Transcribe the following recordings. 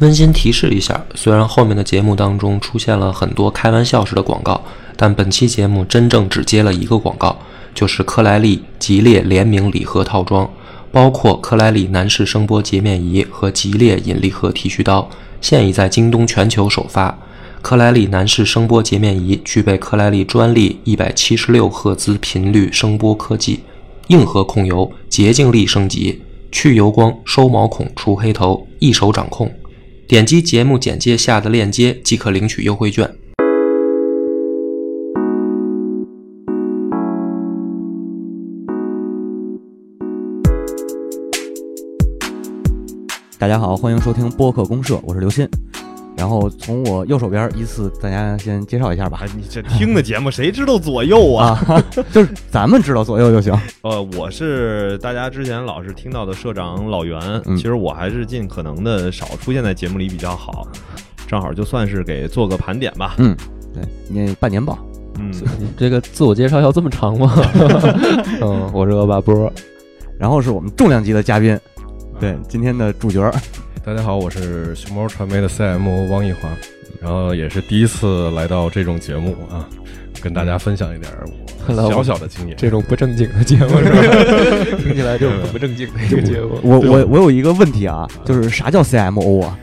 温馨提示一下，虽然后面的节目当中出现了很多开玩笑式的广告，但本期节目真正只接了一个广告，就是克莱利吉列联名礼盒套装，包括克莱利男士声波洁面仪和吉列引力盒剃须刀，现已在京东全球首发。克莱利男士声波洁面仪具备克莱利专利一百七十六赫兹频率声波科技，硬核控油，洁净力升级，去油光、收毛孔、除黑头，一手掌控。点击节目简介下的链接即可领取优惠券。大家好，欢迎收听播客公社，我是刘鑫。然后从我右手边依次，大家先介绍一下吧哎，。你这听的节目谁知道左右啊？啊，就是咱们知道左右就行。呃，我是大家之前老是听到的社长老袁，嗯其实我还是尽可能的少出现在节目里比较好，正好就算是给做个盘点吧。嗯，对，你半年报。嗯，你 这个自我介绍要这么长吗？嗯，我是恶霸波。然后是我们重量级的嘉宾，对，今天的主角。大家好，我是熊猫传媒的 CMO 汪一华，然后也是第一次来到这种节目啊，跟大家分享一点我小小的经验。这种不正经的节目 是吧？听起来就很不正经的一个节目。我我我有一个问题啊，就是啥叫 CMO 啊？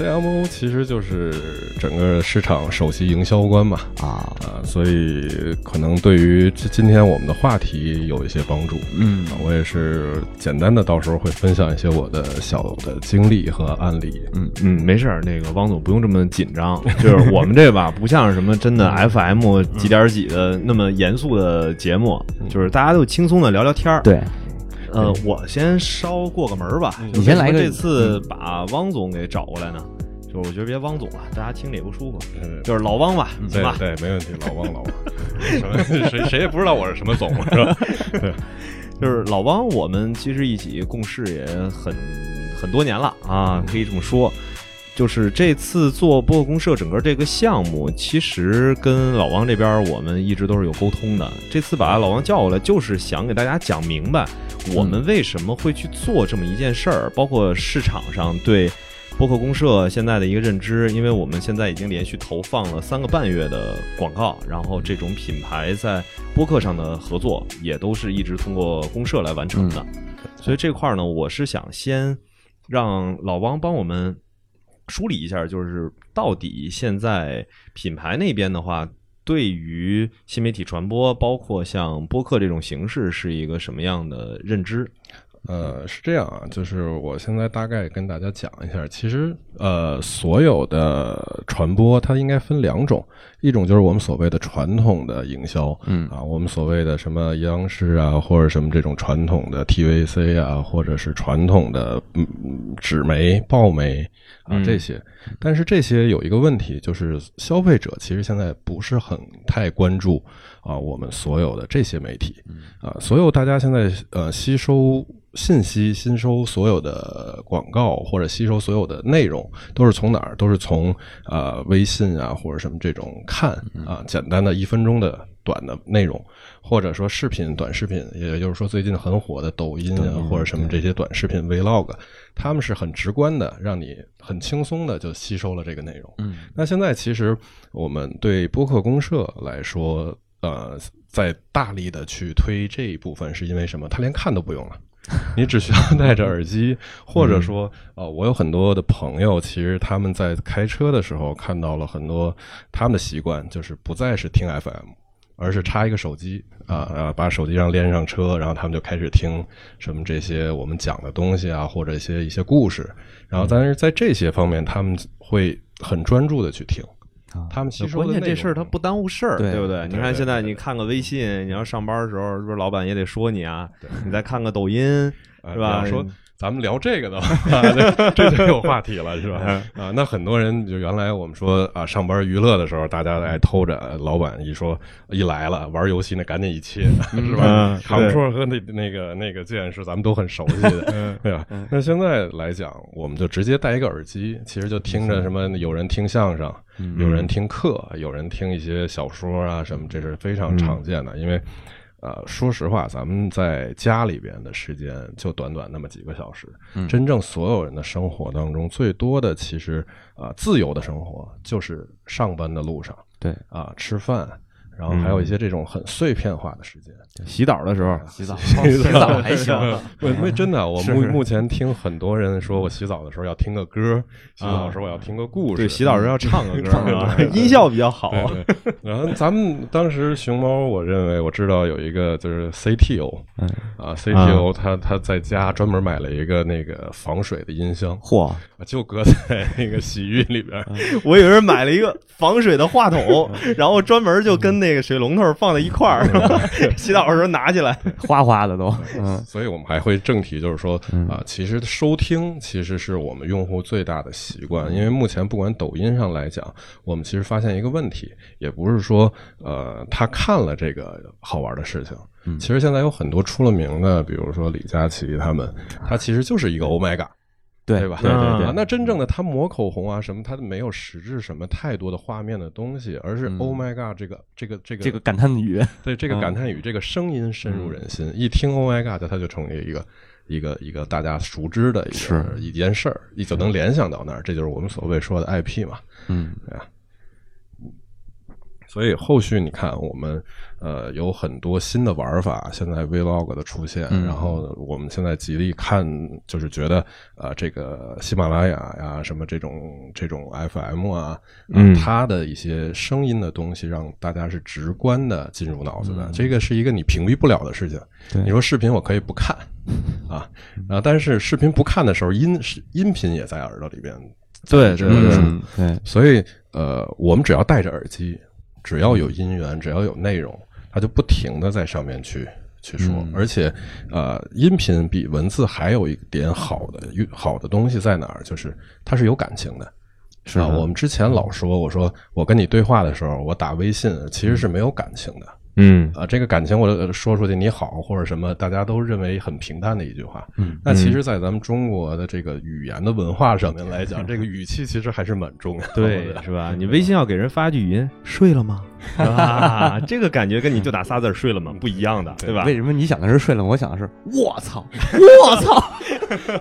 呃，CMO 其实就是整个市场首席营销官嘛，啊，啊，所以可能对于这今天我们的话题有一些帮助。嗯啊，我也是简单的，到时候会分享一些我的小的经历和案例。嗯嗯，没事儿，那个汪总不用这么紧张，就是我们这吧，不像是什么真的 FM 几点几的那么严肃的节目，就是大家都轻松的聊聊天儿。对，呃，我先稍过个门儿吧。你先来这次把汪总给找过来呢？就是我觉得别汪总了，大家听着也不舒服，嗯，就是老汪吧，行吧？对对，没问题，老汪老汪，什么谁谁也不知道我是什么总是吧？对 就是老汪，我们其实一起共事也很很多年了啊，可以这么说。就是这次做播客公社整个这个项目，其实跟老汪这边我们一直都是有沟通的。这次把老汪叫过来，就是想给大家讲明白，我们为什么会去做这么一件事儿，包括市场上对播客公社现在的一个认知。因为我们现在已经连续投放了三个半月的广告，然后这种品牌在播客上的合作也都是一直通过公社来完成的。所以这块儿呢，我是想先让老汪帮我们梳理一下，就是到底现在品牌那边的话，对于新媒体传播，包括像播客这种形式，是一个什么样的认知？呃，是这样啊，就是我现在大概跟大家讲一下，其实呃，所有的传播它应该分两种，一种就是我们所谓的传统的营销，嗯。啊，我们所谓的什么央视啊，或者什么这种传统的 TVC 啊，或者是传统的嗯纸媒、报媒啊嗯这些，但是这些有一个问题，就是消费者其实现在不是很太关注啊我们所有的这些媒体啊，所有大家现在呃吸收信息、吸收所有的广告或者吸收所有的内容，都是从哪儿？都是从呃微信啊或者什么这种看啊，简单的一分钟的短的内容，或者说视频、短视频，也就是说最近很火的抖音啊或者什么这些短视频 vlog，他们是很直观的，让你很轻松的就吸收了这个内容。嗯，那现在其实我们对播客公社来说，呃，在大力的去推这一部分，是因为什么？他连看都不用了。你只需要戴着耳机，或者说，呃，我有很多的朋友，其实他们在开车的时候看到了很多他们的习惯，就是不再是听 FM，而是插一个手机啊，然后把手机上连上车，然后他们就开始听什么这些我们讲的东西啊，或者一些一些故事，然后但是在这些方面，他们会很专注的去听，他们吸收的关键这事儿它不耽误事儿，对不对？你看现在你看个微信，你要上班的时候，是不是老板也得说你啊？你再看个抖音，呃是吧？说咱们聊这个的话，这 这就有话题了，是吧？啊，那很多人就原来我们说啊，上班娱乐的时候，大家爱偷着，呃老板一说一来了玩游戏，那赶紧一切，是吧嗯？扛戳和那那个那个键是咱们都很熟悉的，对吧？那现在来讲，我们就直接戴一个耳机，其实就听着什么，有人听相声，有人听课，有人听一些小说啊什么，这是非常常见的，因为。呃，说实话，咱们在家里边的时间就短短那么几个小时，嗯真正所有人的生活当中，最多的其实啊、呃自由的生活就是上班的路上对，啊、吃饭，然后还有一些这种很碎片化的时间。洗澡的时候，洗澡，洗洗澡还行，因为为真的，我目目前听很多人说，我洗澡的时候要听个歌，洗澡的时候我要听个故事。对，洗澡时候要唱个 歌音效比较好。然后咱们当时熊猫，我认为我知道有一个就是 CTO，嗯啊，CTO 他他在家专门买了一个那个防水的音箱，嚯！就搁在那个洗浴里边。我以为是买了一个防水的话筒，然后专门就跟那个水龙头放在一块儿，洗澡的时候拿起来。哗哗的都，嗯。所以我们还会正题，就是说啊，其实收听其实是我们用户最大的习惯，因为目前不管抖音上来讲，我们其实发现一个问题，也不是说呃他看了这个好玩的事情。其实现在有很多出了名的，比如说李佳琦他们，他其实就是一个 Oh my God，对对吧？对对啊对，那真正的他抹口红啊什么，他没有实质什么太多的画面的东西，而是嗯。Oh my God 这个这个这个这个感叹语，对这个嗯感叹语，这个声音深入人心，一听 Oh my God，他就成为一个一个一个大家熟知的一是。个一件事儿，你就能联想到那儿，这就是我们所谓说的 IP 嘛。嗯。对啊。所以后续你看，我们呃有很多新的玩法，现在 Vlog 的出现，嗯。然后我们现在极力看，就是觉得呃这个喜马拉雅呀，什么这种这种 FM 啊，嗯。呃它的一些声音的东西，让大家是直观的进入脑子的，这个是一个你屏蔽不了的事情。对。你说视频我可以不看啊，啊，但是视频不看的时候，音是音频也在耳朵里边。对对对嗯对，所以呃，我们只要戴着耳机，只要有音源，只要有内容，它就不停的在上面去去说，嗯而且呃，音频比文字还有一点好的好的东西在哪儿，就是它是有感情的。啊，是啊我们之前老说，我说我跟你对话的时候，我打微信其实是没有感情的。嗯啊，这个感情我说出去你好或者什么，大家都认为很平淡的一句话。嗯，那其实，在咱们中国的这个语言的文化上面来讲，这个语气其实还是蛮重要的。对，是吧？你微信要给人发句语音，睡了吗？啊，这个感觉跟你就打仨字睡了吗不一样的，对吧？为什么你想的是睡了，我想的是我操，我操，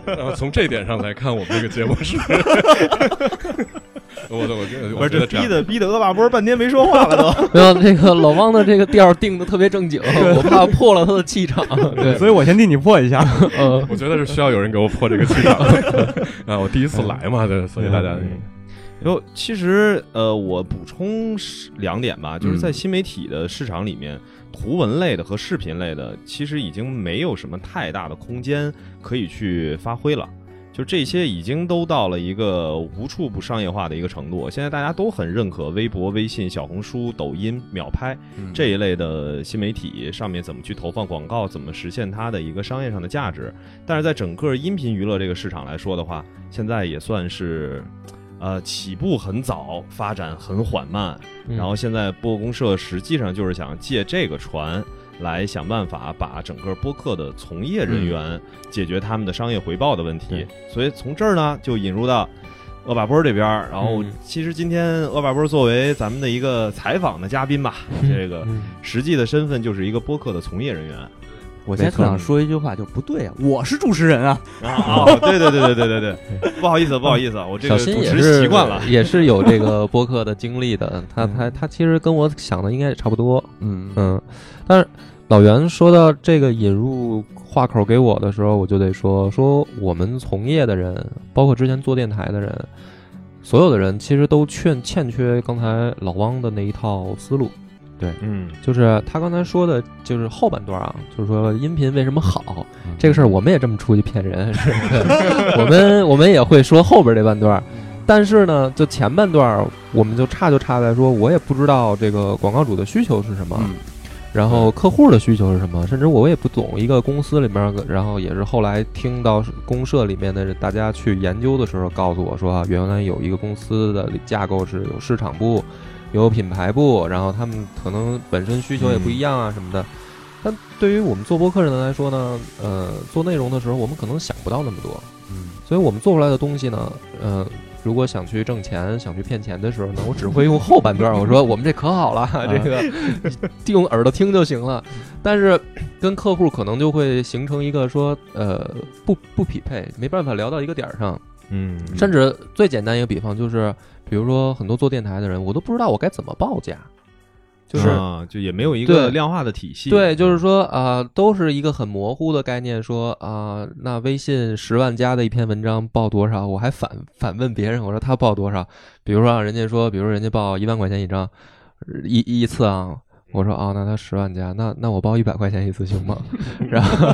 然 后从这点上来看，我们这个节目是，我的我我这逼的逼的恶霸波半天没说话了都。没有这个老汪的这个调儿定的特别正经，我怕破了他的气场。对，所以我先替你破一下，呃，我觉得是需要有人给我破这个气场啊！我第一次来嘛，对，所以大家就其实呃，我补充两点吧，就是在新媒体的市场里面，图文类的和视频类的，其实已经没有什么太大的空间可以去发挥了。就这些已经都到了一个无处不商业化的一个程度。现在大家都很认可微博、微信、小红书、抖音、秒拍这一类的新媒体上面怎么去投放广告，怎么实现它的一个商业上的价值。但是在整个音频娱乐这个市场来说的话，现在也算是。呃，起步很早，发展很缓慢，嗯然后现在播客公社实际上就是想借这个船来想办法把整个播客的从业人员解决他们的商业回报的问题。对所以从这儿呢，就引入到恶霸波这边儿。然后嗯其实今天恶霸波作为咱们的一个采访的嘉宾吧，这个嗯实际的身份就是一个播客的从业人员。我现在特想说一句话，就不对啊，我是主持人啊，啊啊！对对对对对对对，不好意思不好意思，啊，我这小个主持新也是习惯了。也是有这个 播客的经历的。他他他其实跟我想的应该也差不多。嗯嗯，但是老袁说到这个引入话口给我的时候，我就得说说我们从业的人，包括之前做电台的人，所有的人其实都欠欠缺刚才老汪的那一套思路。嗯。就是他刚才说的，就是后半段啊，就是说音频为什么好嗯。这个事儿，我们也这么出去骗人，是。我们我们也会说后边这半段，但是呢，就前半段我们就差就差在说，我也不知道这个广告主的需求是什么，嗯。然后客户的需求是什么，甚至我也不懂一个公司里面，然后也是后来听到公社里面的大家去研究的时候，告诉我说啊，原来有一个公司的架构是有市场部，有品牌部，然后他们可能本身需求也不一样啊什么的。但对于我们做播客人来说呢，呃，做内容的时候，我们可能想不到那么多，嗯所以我们做出来的东西呢，呃，如果想去挣钱、想去骗钱的时候呢，我只会用后半段。我说我们这可好了，这个 用耳朵听就行了。但是跟客户可能就会形成一个说，呃，不不匹配，没办法聊到一个点儿上。嗯，甚至最简单一个比方就是，比如说很多做电台的人，我都不知道我该怎么报价，就是。啊，就也没有一个量化的体系。对，就是说啊、都是一个很模糊的概念。说啊、那微信十万加的一篇文章报多少？我还反反问别人，我说他报多少？比如说啊人家说，比如人家报一万块钱一张，呃一一次啊。我说啊，那他十万加，那那我报一百块钱一次行吗？然后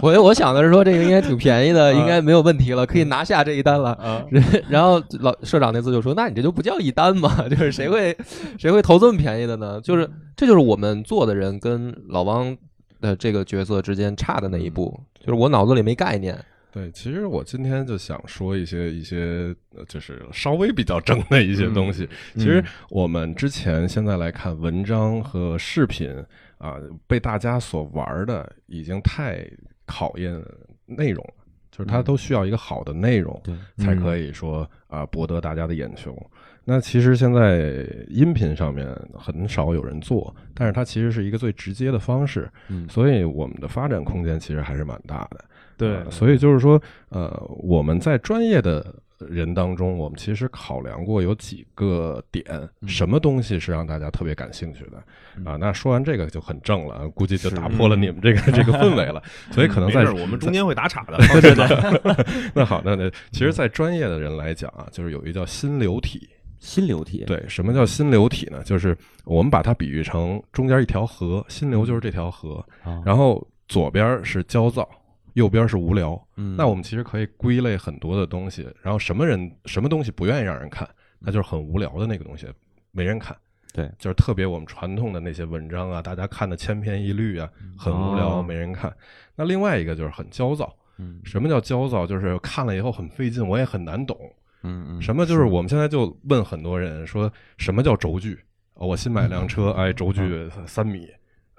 我我想的是说这个应该挺便宜的，应该没有问题了，可以拿下这一单了。啊，然后老社长那次就说：“那你这就不叫一单嘛？就是谁会谁会投这么便宜的呢？就是这就是我们做的人跟老汪的这个角色之间差的那一步，就是我脑子里没概念。对，其实我今天就想说一些一些，呃就是稍微比较正的一些东西。其实我们之前现在来看文章和视频啊、被大家所玩的已经太考验内容了，就是它都需要一个好的内容，对，才可以说啊、博得大家的眼球。那其实现在音频上面很少有人做，但是它其实是一个最直接的方式，嗯所以我们的发展空间其实还是蛮大的。对呃，所以就是说，呃，我们在专业的人当中，我们其实考量过有几个点，什么东西是让大家特别感兴趣的啊？那说完这个就很正了，估计就打破了你们这个这个氛围了。所以可能在我们中间会打岔的。对 对对，那好，那那其实，在专业的人来讲啊，就是有一个叫心流体。心流体，对，什么叫心流体呢？就是我们把它比喻成中间一条河，心流就是这条河，啊，然后左边是焦躁，右边是无聊。嗯那我们其实可以归类很多的东西，然后什么人什么东西不愿意让人看，那就是很无聊的那个东西，没人看。对，就是特别我们传统的那些文章啊，大家看的千篇一律啊，很无聊，哦没人看。那另外一个就是很焦躁。嗯什么叫焦躁？就是看了以后很费劲，我也很难懂。嗯嗯，什么就是我们现在就问很多人说什么叫轴距？哦我新买辆车，哎，轴距三米，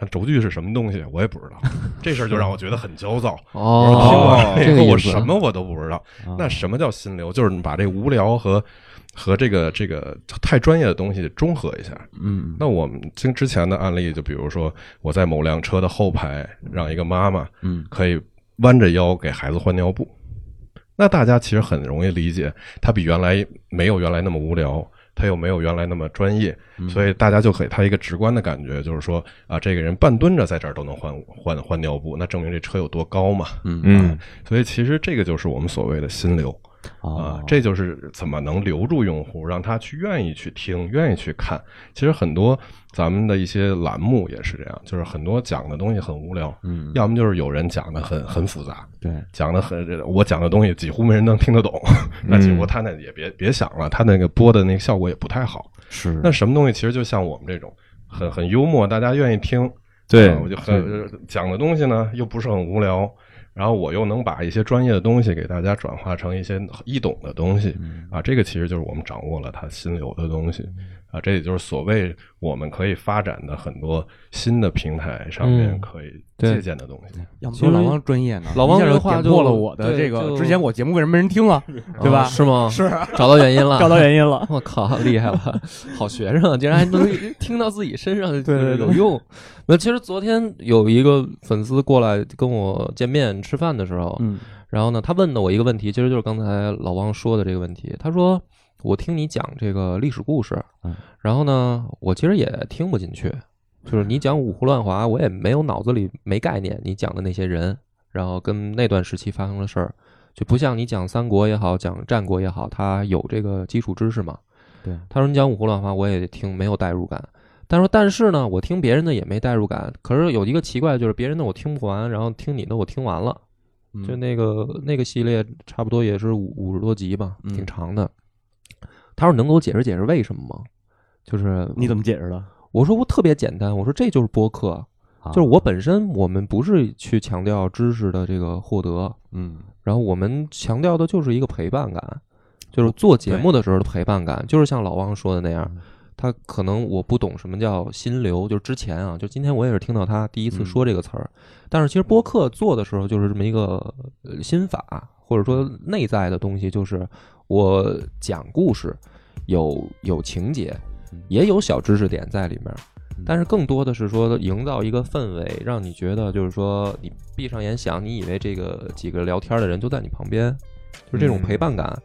啊轴距是什么东西？我也不知道。这事儿就让我觉得很焦躁。我说听完这以后我个意思。什么我都不知道。啊那什么叫心流？就是你把这无聊和和这个这个太专业的东西中和一下。嗯那我们经之前的案例，就比如说我在某辆车的后排，让一个妈妈嗯可以弯着腰给孩子换尿布，那大家其实很容易理解，它比原来没有原来那么无聊，他又没有原来那么专业，所以大家就给他一个直观的感觉，就是说啊，这个人半蹲着在这儿都能换换换尿布，那证明这车有多高嘛。嗯嗯所以其实这个就是我们所谓的心流。啊。啊，，这就是怎么能留住用户，让他去愿意去听，愿意去看。其实很多咱们的一些栏目也是这样，就是很多讲的东西很无聊，嗯。要么就是有人讲的很很复杂，对，讲的很我讲的东西几乎没人能听得懂，那几乎他那也别别想了，他那个播的那个效果也不太好。是。那什么东西其实就像我们这种很很幽默，大家愿意听，对。啊我就很讲的东西呢又不是很无聊，然后我又能把一些专业的东西给大家转化成一些易懂的东西啊，这个其实就是我们掌握了他心流的东西啊，这也就是所谓我们可以发展的很多新的平台上面嗯可以借鉴的东西。要么老王专业呢，老王一下就这话就点破了我的这个之前我节目为什么没人听啊？对吧？啊是吗？是找到原因了，找到原因了。我靠，厉害了！好学生，竟然还能听到自己身上有用。那其实昨天有一个粉丝过来跟我见面吃饭的时候，嗯然后呢，他问的我一个问题，其实就是刚才老王说的这个问题。他说：“我听你讲这个历史故事嗯，然后呢，我其实也听不进去，就是你讲五胡乱华，我也没有脑子里没概念，你讲的那些人，然后跟那段时期发生的事儿，就不像你讲三国也好，讲战国也好，他有这个基础知识嘛。”对，他说你讲五胡乱华，我也听没有代入感。他说，但是呢，我听别人的也没代入感。可是有一个奇怪，就是别人的我听不完，然后听你的我听完了。嗯就那个那个系列差不多也是五五十多集吧，嗯挺长的。他说能给我解释解释为什么吗？就是你怎么解释的？我说我特别简单，我说这就是播客，啊。就是我本身我们不是去强调知识的这个获得，嗯。然后我们强调的就是一个陪伴感，就是做节目的时候的陪伴感，就是像老汪说的那样嗯，他可能我不懂什么叫心流，就是之前啊，就今天我也是听到他第一次说这个词儿，但是其实播客做的时候就是这么一个呃心法，或者说内在的东西，就是我讲故事有有情节，也有小知识点在里面。但是更多的是说营造一个氛围，让你觉得就是说你闭上眼想，你以为这个几个聊天的人就在你旁边，就是这种陪伴感。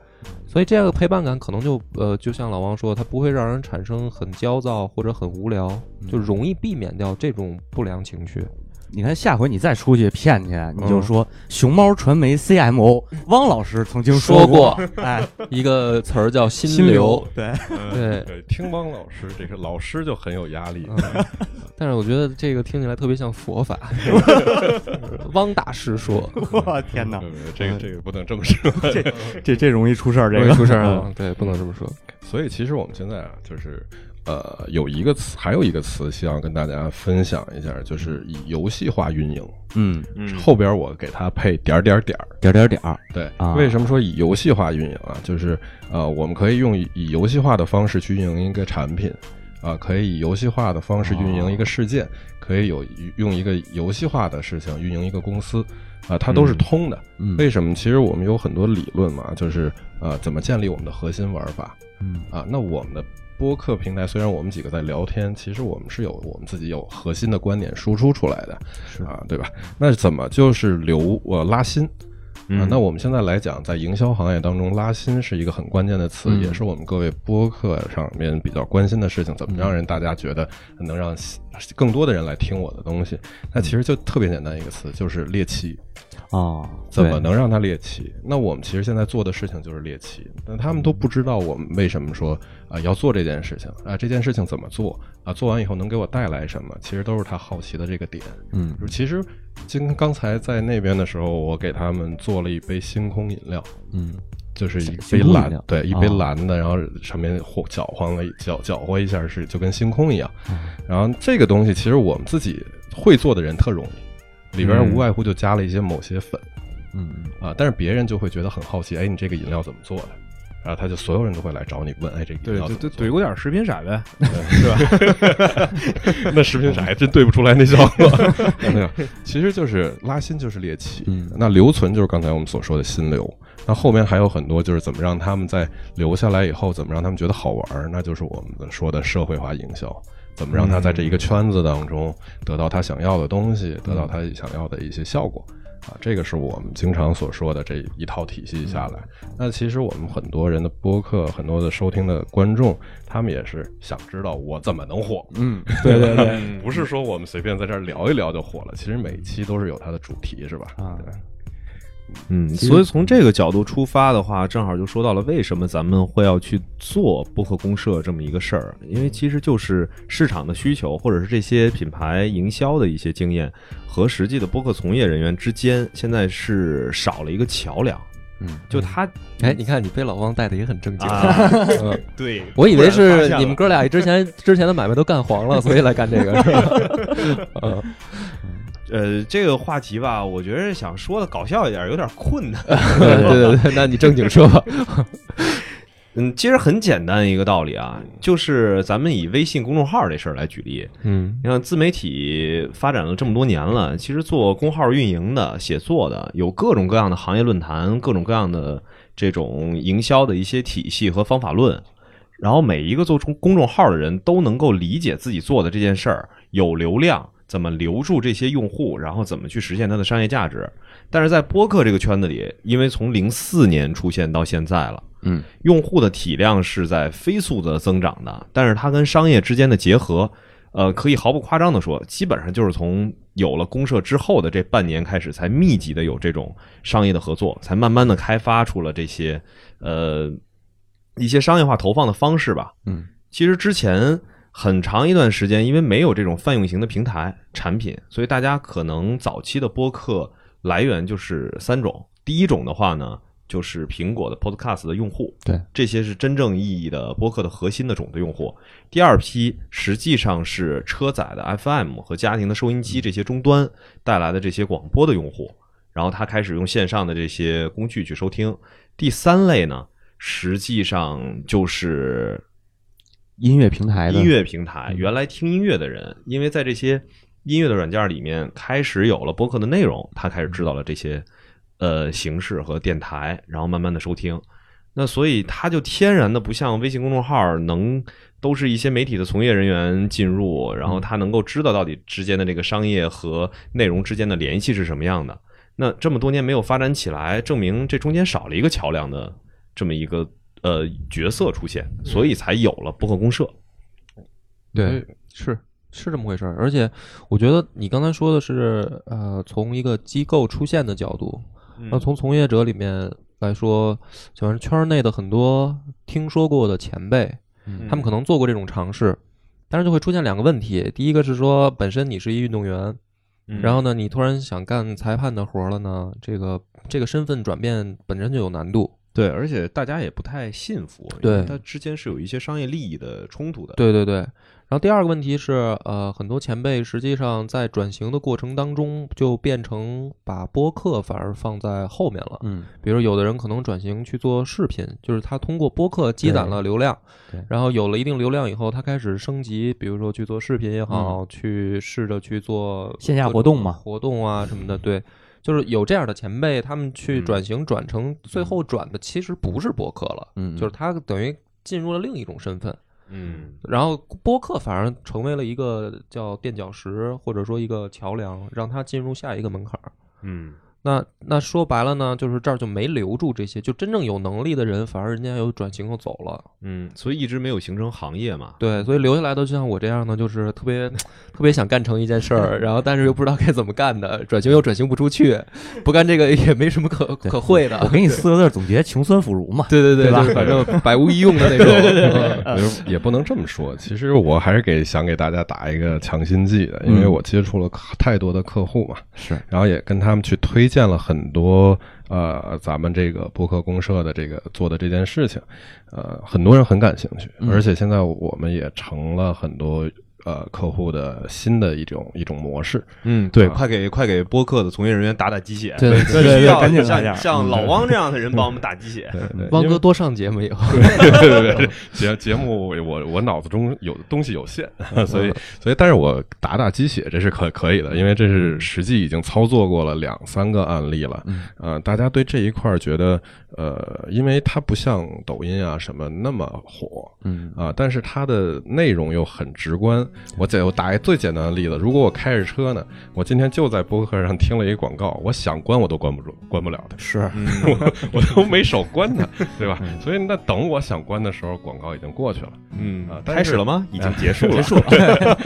所以这个陪伴感可能就呃，就像老王说，它不会让人产生很焦躁或者很无聊，就容易避免掉这种不良情绪。你看下回你再出去骗去，你就说熊猫传媒 CMO 汪老师曾经说过，哎，一个词儿叫心心流。对，对对，听汪老师这个老师就很有压力。但是我觉得这个听起来特别像佛法。汪大师说 我天哪，对对对这个这个不能这么说。这这这容易出事儿，这容易个出事儿啊！对，不能这么说。所以其实我们现在啊，就是呃，有一个词，还有一个词，希望跟大家分享一下，就是以游戏化运营。嗯，后边我给它配点儿点儿点儿。点儿点儿点儿，对，啊为什么说以游戏化运营啊？就是呃，我们可以用以以游戏化的方式去运营一个产品，啊、可以以游戏化的方式运营一个事件，可以有用一个游戏化的事情运营一个公司，啊、它都是通的。嗯为什么？其实我们有很多理论嘛，就是呃，怎么建立我们的核心玩法嗯啊？那我们的播客平台虽然我们几个在聊天，其实我们是有我们自己有核心的观点输出出来的，是啊，对吧？那怎么就是留呃拉新？啊，那我们现在来讲，在营销行业当中，拉新是一个很关键的词，嗯也是我们各位播客上面比较关心的事情。怎么让人大家觉得能让更多的人来听我的东西？那其实就特别简单一个词，就是猎奇。哦，怎么能让它猎奇？那我们其实现在做的事情就是猎奇，但他们都不知道我们为什么说啊、要做这件事情啊、这件事情怎么做啊、做完以后能给我带来什么？其实都是他好奇的这个点。嗯就是其实今刚才在那边的时候，我给他们做了一杯星空饮料，嗯就是一杯蓝，对，一杯哦蓝的，然后上面和搅和了搅搅和一下，是就跟星空一样。哦然后这个东西其实我们自己会做的人特容易，里边嗯无外乎就加了一些某些粉。嗯啊，但是别人就会觉得很好奇，哎，你这个饮料怎么做的？然后他就所有人都会来找你问，哎，这个对？对对，怼过点食品色呗，是吧 那食品色还真对不出来那效果。没有，其实就是拉新就是猎奇，嗯那留存就是刚才我们所说的心流。那后面还有很多就是怎么让他们在留下来以后，怎么让他们觉得好玩儿，那就是我们说的社会化营销。怎么让他在这一个圈子当中得到他想要的东西，得到他想要的一些效果。啊，这个是我们经常所说的这一套体系下来。那其实我们很多人的播客，很多的收听的观众，他们也是想知道我怎么能火。嗯，对对对，不是说我们随便在这儿聊一聊就火了，其实每一期都是有它的主题，是吧？啊对嗯，所以从这个角度出发的话，正好就说到了为什么咱们会要去做播客公社这么一个事儿，因为其实就是市场的需求，或者是这些品牌营销的一些经验和实际的播客从业人员之间，现在是少了一个桥梁。嗯，就他哎，你看你被老汪带的也很正经。啊，嗯 对，我以为是你们哥俩之前之前的买卖都干黄了，所以来干这个，是吧？嗯，呃，这个话题吧，我觉得想说的搞笑一点有点困难。对对对，那你正经说吧。嗯，其实很简单一个道理啊，就是咱们以微信公众号这事儿来举例，嗯你看自媒体发展了这么多年了，其实做公号运营的、写作的，有各种各样的行业论坛，各种各样的这种营销的一些体系和方法论。然后每一个做出公众号的人都能够理解自己做的这件事儿有流量，怎么留住这些用户，然后怎么去实现它的商业价值。但是在播客这个圈子里，因为从零四年出现到现在了，嗯，用户的体量是在飞速的增长的，但是它跟商业之间的结合，呃，可以毫不夸张的说，基本上就是从有了公社之后的这半年开始，才密集的有这种商业的合作，才慢慢的开发出了这些呃一些商业化投放的方式吧。嗯，其实之前很长一段时间，因为没有这种泛用型的平台产品，所以大家可能早期的播客来源就是三种。第一种的话呢，就是苹果的 Podcast 的用户，对，这些是真正意义的播客的核心的种子用户。第二批实际上是车载的 FM 和家庭的收音机这些终端带来的这些广播的用户，然后他开始用线上的这些工具去收听。第三类呢，实际上就是音乐平台的音乐平台，原来听音乐的人，因为在这些音乐的软件里面开始有了播客的内容，他开始知道了这些呃形式和电台，然后慢慢的收听。那所以他就天然的不像微信公众号能都是一些媒体的从业人员进入，然后他能够知道到底之间的这个商业和内容之间的联系是什么样的。那这么多年没有发展起来，证明这中间少了一个桥梁的这么一个呃角色出现，所以才有了不可公社。对，是是这么回事儿。而且我觉得你刚才说的是，呃，从一个机构出现的角度，那从从业者里面来说，就是圈内的很多听说过的前辈，嗯他们可能做过这种尝试，但是就会出现两个问题。第一个是说，本身你是一运动员，嗯然后呢，你突然想干裁判的活儿了呢，这个这个身份转变本身就有难度。对，而且大家也不太信服，因对为它之间是有一些商业利益的冲突的。对对对。然后第二个问题是，呃，很多前辈实际上在转型的过程当中，就变成把播客反而放在后面了。嗯比如有的人可能转型去做视频，就是他通过播客积攒了流量，然后有了一定流量以后，他开始升级，比如说去做视频也好，去试着去做嗯线下活动嘛活动啊什么的，对。就是有这样的前辈，他们去嗯。转型转成最后转的其实不是播客了，嗯，就是他等于进入了另一种身份，嗯。然后播客反而成为了一个叫垫脚石，或者说一个桥梁，让他进入下一个门槛儿。嗯那那说白了呢，就是这儿就没留住这些就真正有能力的人，反而人家又转型又走了。嗯，所以一直没有形成行业嘛。对，所以留下来的就像我这样呢，就是特别特别想干成一件事儿，然后但是又不知道该怎么干的，转型又转型不出去，不干这个也没什么可可会的。我给你四个字总结：穷酸腐儒嘛。对对对，对吧就是反正百无一用的那种。也不能这么说。其实我还是给想给大家打一个强心剂的，因为嗯我接触了太多的客户嘛，是，然后也跟他们去推荐了很多呃咱们这个播客公社的这个做的这件事情，呃，很多人很感兴趣，嗯而且现在我们也成了很多。呃，客户的新的一种一种模式，嗯，对，啊。快给快给播客的从业人员打打鸡血，对对对对需要赶紧像像老汪这样的人帮我们打鸡血。对对，汪哥多上节目以后，对 对对，节节目我我脑子中有东西有限，所以所以但是我打打鸡血这是可可以的，因为这是实际已经操作过了两三个案例了，嗯。呃，大家对这一块儿觉得呃，因为它不像抖音啊什么那么火。嗯。啊，但是它的内容又很直观。我简我打一最简单的例子，如果我开着车呢，我今天就在播客上听了一广告，我想关我都关不住，关不了它。是，嗯我我都没手关它，对吧？所以那等我想关的时候，广告已经过去了。嗯啊开始了吗？已经结束了。结束了。呃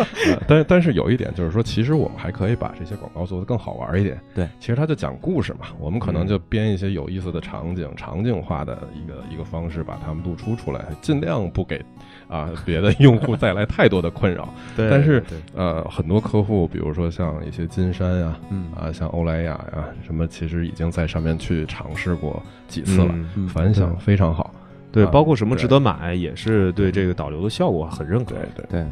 但但是有一点就是说，其实我们还可以把这些广告做得更好玩一点。对，其实它就讲故事嘛，我们可能就编一些有意思的场景、场景化的一个一个方式，把它们露出出来，尽量不给啊别的用户带来太多的困扰。对但是对。呃，很多客户，比如说像一些金山呀、嗯。啊，像欧莱雅呀，什么，其实已经在上面去尝试过几次了，反响非常好。对，啊包括什么值得买，也是对。这个导流的效果很认可。对。对，对。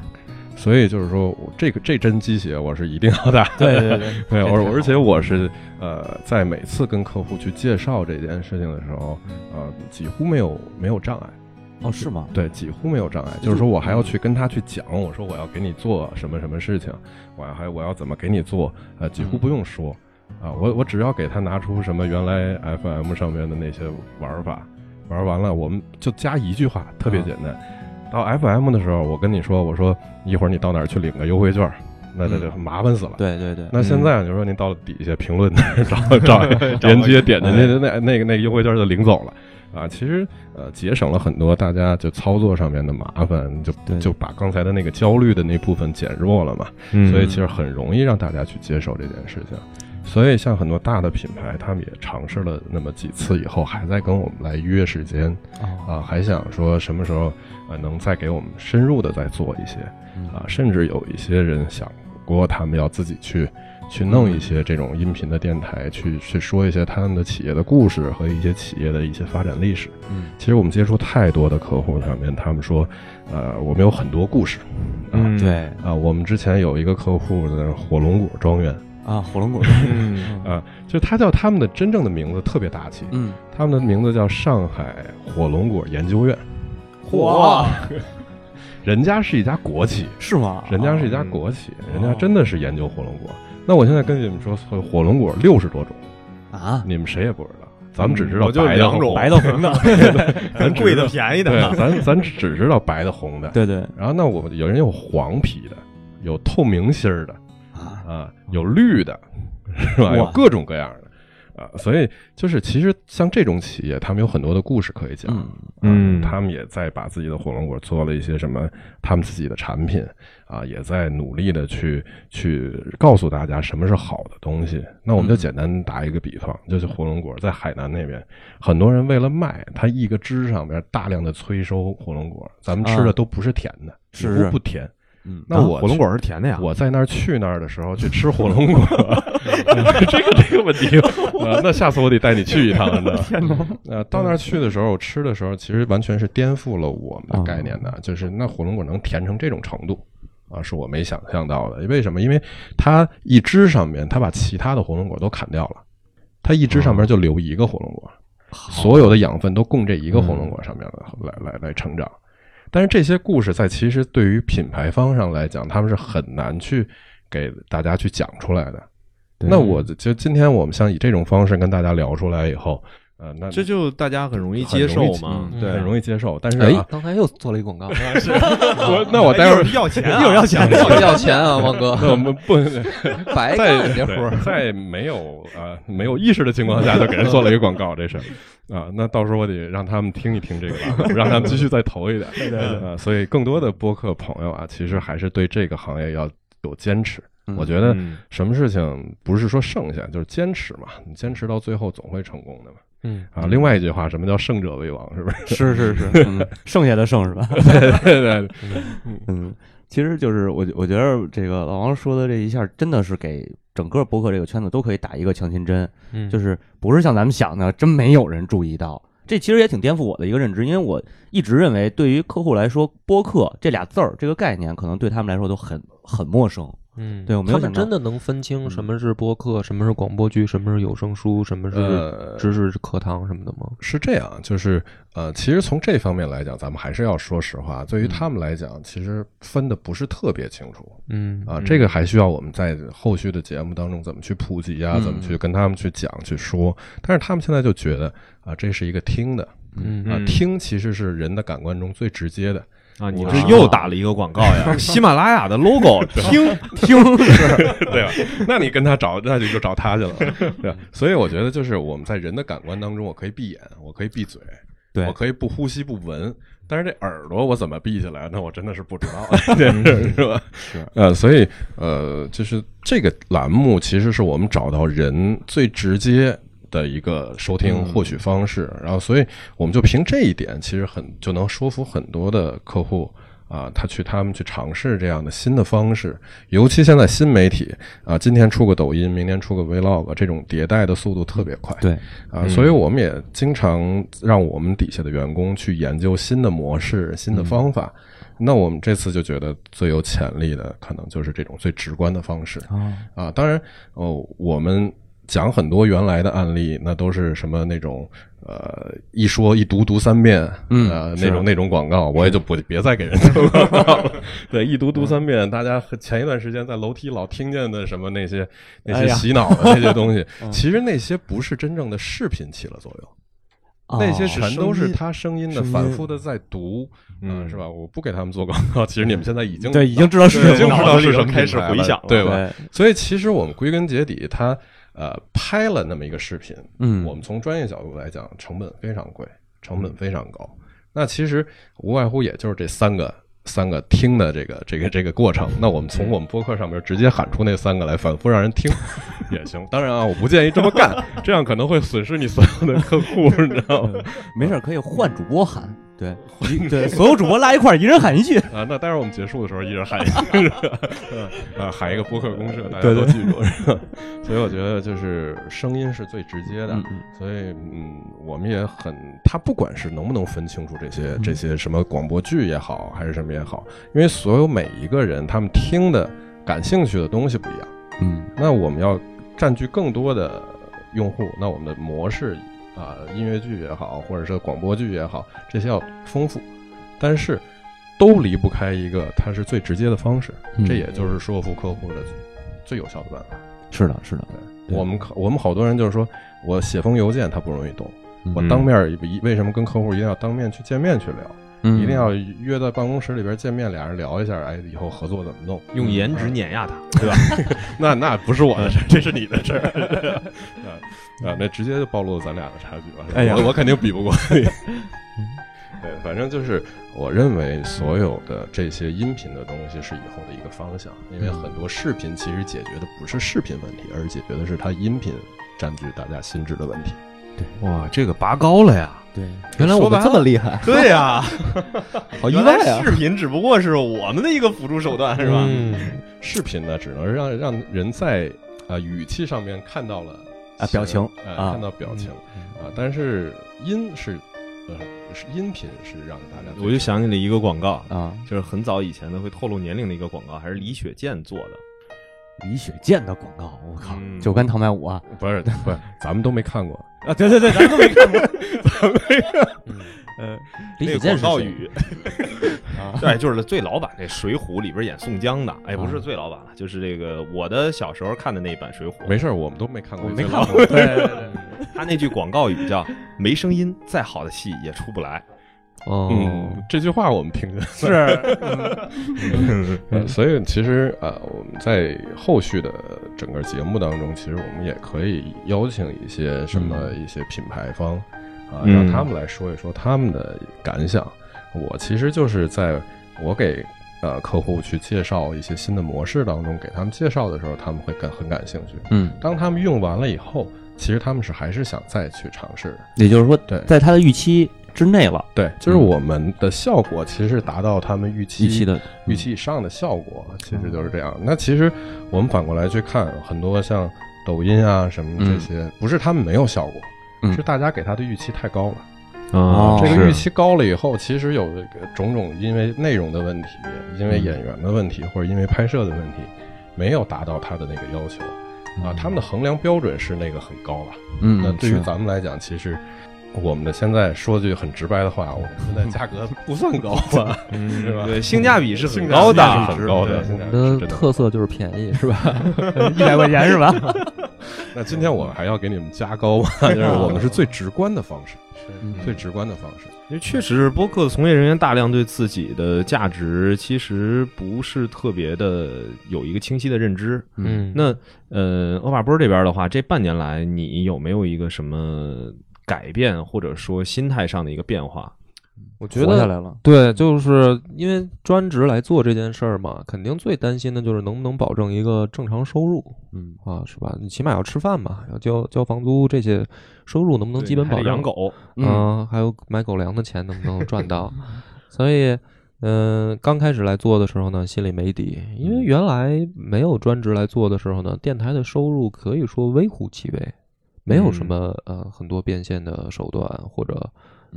所以就是说我这个这针鸡血我是一定要打。对对对，对，这太好。而而且我是呃，在每次跟客户去介绍这件事情的时候，呃，几乎没有没有障碍。哦是吗？对，几乎没有障碍。就是说我还要去跟他去讲，我说我要给你做什么什么事情，我要还我要怎么给你做，呃，几乎不用说。啊，我我只要给他拿出什么原来 FM 上面的那些玩法，玩完了我们就加一句话，特别简单。到 FM 的时候，我跟你说，我说一会儿你到哪儿去领个优惠券，那那就麻烦死了。对对对，那现在就说您到底下评论那 儿找找 连接点进去，那那那个那个优惠券就领走了。啊，其实呃节省了很多大家就操作上面的麻烦，就就把刚才的那个焦虑的那部分减弱了嘛，嗯。所以其实很容易让大家去接受这件事情。所以像很多大的品牌，他们也尝试了那么几次以后，还在跟我们来约时间哦。啊，还想说什么时候呃能再给我们深入的再做一些嗯。啊，甚至有一些人想过他们要自己去去弄一些这种音频的电台，去去说一些他们的企业的故事和一些企业的一些发展历史。嗯。其实我们接触太多的客户上面，他们说，呃，我们有很多故事。啊嗯对。啊，我们之前有一个客户的火龙果庄园。啊火龙果。嗯。啊，就他叫他们的真正的名字特别大气，嗯。他们的名字叫上海火龙果研究院，嚯。人家是一家国企，是吗？人家是一哦家国企，人家真的是研究火龙果。那我现在跟你们说，火龙果六十多种，啊，你们谁也不知道，咱们只知道白的和两种白的红的，咱 贵的便宜的，咱咱只知道白的红的。对对然后那我有人有黄皮的，有透明心儿的啊，啊，有绿的，是吧？有各种各样的啊，所以就是其实像这种企业，他们有很多的故事可以讲。嗯嗯他们也在把自己的火龙果做了一些什么，他们自己的产品啊，也在努力的去去告诉大家什么是好的东西。那我们就简单打一个比方，就是火龙果在海南那边，很多人为了卖，他一个枝上边大量的催收火龙果，咱们吃的啊都不是甜的，是几乎不甜。嗯，那我火龙果是甜的呀，我在那儿去那儿的时候去吃火龙果，这个这个问题，呃，那下次我得带你去一趟，你知道吗？天哪，呃，到那儿去的时候，我吃的时候，其实完全是颠覆了我们的概念哦的，就是那火龙果能甜成这种程度啊，是我没想象到的。为什么？因为它一枝上面，它把其他的火龙果都砍掉了，它一枝上面就留一个火龙果，所有的养分都供这一个火龙果上面来、来来来成长。但是这些故事在其实对于品牌方上来讲，他们是很难去给大家去讲出来的。那我就今天我们像以这种方式跟大家聊出来以后，呃，那这就大家很容易接受嘛，嗯对，很容易接受。但是、哎啊，，刚才又做了一广告，是我那我待会儿一会儿要钱啊，一会儿要钱 要要钱啊，王哥，那我们不白在干这活。在没有呃、没有意识的情况下就给人做了一个广告，这是啊，那到时候我得让他们听一听这个吧，让他们继续再投一点。对对对、啊，所以更多的播客朋友啊，其实还是对这个行业要有坚持。我觉得嗯什么事情不是说剩下，就是坚持嘛，你坚持到最后总会成功的嘛。嗯啊，另外一句话，什么叫胜者为王？是不是？是是是，嗯 剩下的胜是吧？对对对，嗯，其实就是我我觉得这个老王说的这一下，真的是给整个博客这个圈子都可以打一个强心针，嗯，就是不是像咱们想的，真没有人注意到。这其实也挺颠覆我的一个认知，因为我一直认为，对于客户来说，播客这俩字儿这个概念，可能对他们来说都很很陌生。嗯，对我没有想到他们真的能分清什么是播客，什么是广播剧，什么是有声书，什么是呃，知识课堂什么的吗？是这样，就是呃，其实从这方面来讲，咱们还是要说实话，对于他们来讲，其实分的不是特别清楚嗯啊。这个还需要我们在后续的节目当中怎么去普及啊，嗯怎么去跟他们去讲去说。但是他们现在就觉得啊，这是一个听的嗯啊，嗯听其实是人的感官中最直接的。啊，你我这又打了一个广告呀！喜马拉雅的 logo 听听 对吧？那你跟他找，那你就找他去了，对吧？所以我觉得，就是我们在人的感官当中，我可以闭眼，我可以闭嘴，对我可以不呼吸不闻，但是这耳朵我怎么闭起来？那我真的是不知道，是吧？是呃，所以呃，就是这个栏目其实是我们找到人最直接。的一个收听获取方式，然后，所以我们就凭这一点，其实很就能说服很多的客户啊，他去他们去尝试这样的新的方式，尤其现在新媒体啊，今天出个抖音，明天出个 vlog，这种迭代的速度特别快，对，啊，所以我们也经常让我们底下的员工去研究新的模式、新的方法。那我们这次就觉得最有潜力的，可能就是这种最直观的方式啊，啊。当然，哦，我们讲很多原来的案例，那都是什么那种呃一说一读读三遍，嗯呃那种那种广告，我也就不别再给人 做广告了。对，一读读三遍，大家前一段时间在楼梯老听见的什么那些那些洗脑的那些东西，嗯。其实那些不是真正的视频起了作用。哦那些全都是他声音的反复的在读，嗯。嗯，是吧？我不给他们做广告，其实你们现在已经对，已经知道是已经知道是什么开始回想了对吧？所以其实我们归根结底，他呃拍了那么一个视频，嗯我们从专业角度来讲，成本非常贵，成本非常高。那其实无外乎也就是这三个三个听的这个这个这个过程。那我们从我们播客上面直接喊出那三个来，反复让人听 也行。当然啊，我不建议这么干，这样可能会损失你所有的客户，你知道吗？没事儿可以换主播喊，对 对，所有主播拉一块儿，一人喊一句，啊，那待会儿我们结束的时候，一人喊一个，是吧嗯啊，喊一个播客公社，大家对对。都记住，是吧？所以我觉得就是声音是最直接的，嗯嗯。所以嗯，我们也很，他不管是能不能分清楚这些这些什么广播剧也好，还是什么也好，因为所有每一个人他们听的感兴趣的东西不一样，嗯。那我们要占据更多的用户，那我们的模式啊，音乐剧也好，或者是广播剧也好，这些要丰富，但是都离不开一个它是最直接的方式，嗯这也就是说服客户的最有效的办法。是的，是的，对我们我们好多人就是说我写封邮件他不容易懂，我嗯当面一为什么跟客户一定要当面去见面去聊，嗯一定要约在办公室里边见面，俩人聊一下，哎，以后合作怎么弄？用颜值碾压他，对吧？那那不是我的事儿，这是你的事儿。啊啊，那直接就暴露了咱俩的差距了。哎呀我我肯定比不过你。对，反正就是我认为所有的这些音频的东西是以后的一个方向，因为很多视频其实解决的不是视频问题，而是解决的是它音频占据大家心智的问题。哇，这个拔高了呀！对，原来我们这么厉害，对呀，好意外啊！视频只不过是我们的一个辅助手段，是吧？嗯，视频呢，只能让让人在啊、语气上面看到了啊表情。呃啊。看到表情。啊，但是音是呃是音频是让大家我就想起了一个广告，啊，就是很早以前的会透露年龄的一个广告，还是李雪健做的。李雪健的广告，我靠，嗯酒干倘卖无啊不是 不是，咱们都没看过。啊！对对对，咱们都没看过。李那个雪健是谁广告语，啊对，就是最老版那《水浒》里边演宋江的，哎，不啊是最老版了，就是这个我的小时候看的那版《水浒》，没事儿，我们都没看过，我没看过。对对对，他那句广告语叫“没声音，再好的戏也出不来哦，嗯，这句话我们听见。是呃 所以其实呃，我们在后续的整个节目当中，其实我们也可以邀请一些什么一些品牌方啊，嗯让他们来说一说他们的感想。我其实就是在我给呃客户去介绍一些新的模式当中，给他们介绍的时候，他们会感很感兴趣。嗯，当他们用完了以后，其实他们是还是想再去尝试的。也就是说，对在他的预期之内了，对，就是我们的效果其实是达到他们预期预期的预期以上的效果，其实就是这样。那其实我们反过来去看，很多像抖音啊什么这些，不是他们没有效果，嗯。是大家给他的预期太高了。”哦这个预期高了以后，其实有这个种种因为内容的问题，因为演员的问题，或者因为拍摄的问题，没有达到他的那个要求。啊。他们的衡量标准是那个很高了。嗯，那对于咱们来讲，其实我们的现在说句很直白的话，我们现在价格不算高吧，是吧？对，性价比是很高的，是很高的。对性价我们的特色就是便宜，是吧？一百块钱是吧？那今天我还要给你们加高嘛，就是我们是最直观的方式，嗯最直观的方式。因为确实，播客从业人员大量对自己的价值其实不是特别的有一个清晰的认知。嗯，那呃，欧巴波这边的话，这半年来你有没有一个什么改变，或者说心态上的一个变化？我觉得下来了，对，就是因为专职来做这件事儿嘛，肯定最担心的就是能不能保证一个正常收入嗯啊，是吧？你起码要吃饭嘛，要交交房租，这些收入能不能基本保证？养狗，嗯，还有买狗粮的钱能不能赚到？所以，嗯、刚开始来做的时候呢，心里没底，因为原来没有专职来做的时候呢，电台的收入可以说微乎其微，没有什么、呃很多变现的手段或者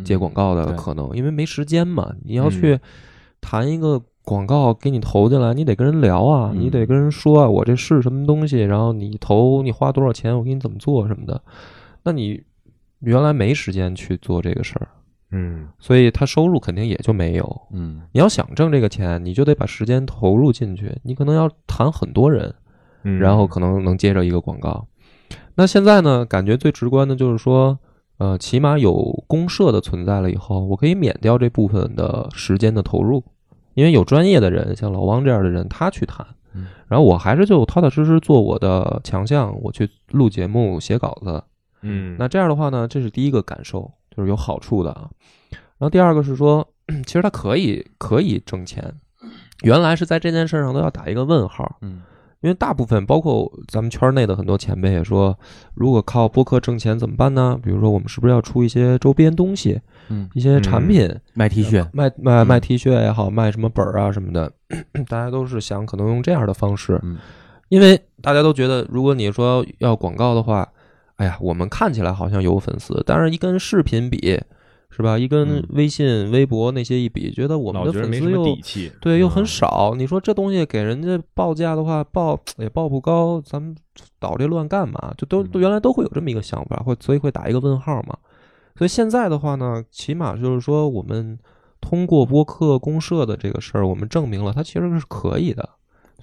接广告的可能，因为没时间嘛。你要去谈一个广告给你投进来，你得跟人聊啊，嗯你得跟人说啊，我这是什么东西，然后你投你花多少钱，我给你怎么做什么的。那你原来没时间去做这个事儿，嗯所以他收入肯定也就没有。嗯你要想挣这个钱，你就得把时间投入进去，你可能要谈很多人，嗯，然后可能能接着一个广告。那现在呢，感觉最直观的就是说，呃，起码有公社的存在了以后，我可以免掉这部分的时间的投入，因为有专业的人，像老汪这样的人，他去谈嗯，然后我还是就踏踏实实做我的强项，我去录节目、写稿子。嗯，那这样的话呢，这是第一个感受，就是有好处的啊。然后第二个是说，其实他可以可以挣钱，原来是在这件事上都要打一个问号，嗯因为大部分包括咱们圈内的很多前辈也说，如果靠播客挣钱怎么办呢？比如说我们是不是要出一些周边东西，嗯，一些产品，卖 T 恤，卖卖卖 T 恤也好，卖什么本儿啊什么的，大家都是想可能用这样的方式，嗯因为大家都觉得，如果你说要广告的话，哎呀，我们看起来好像有粉丝，但是一跟视频比，是吧？一跟嗯微信、微博那些一比，觉得我们的粉丝又底气，对又很嗯少。你说这东西给人家报价的话，报也报不高，咱们捣这乱干嘛？就都原来都会有这么一个想法，会所以会打一个问号嘛。所以现在的话呢，起码就是说，我们通过播客公社的这个事儿，我们证明了它其实是可以的。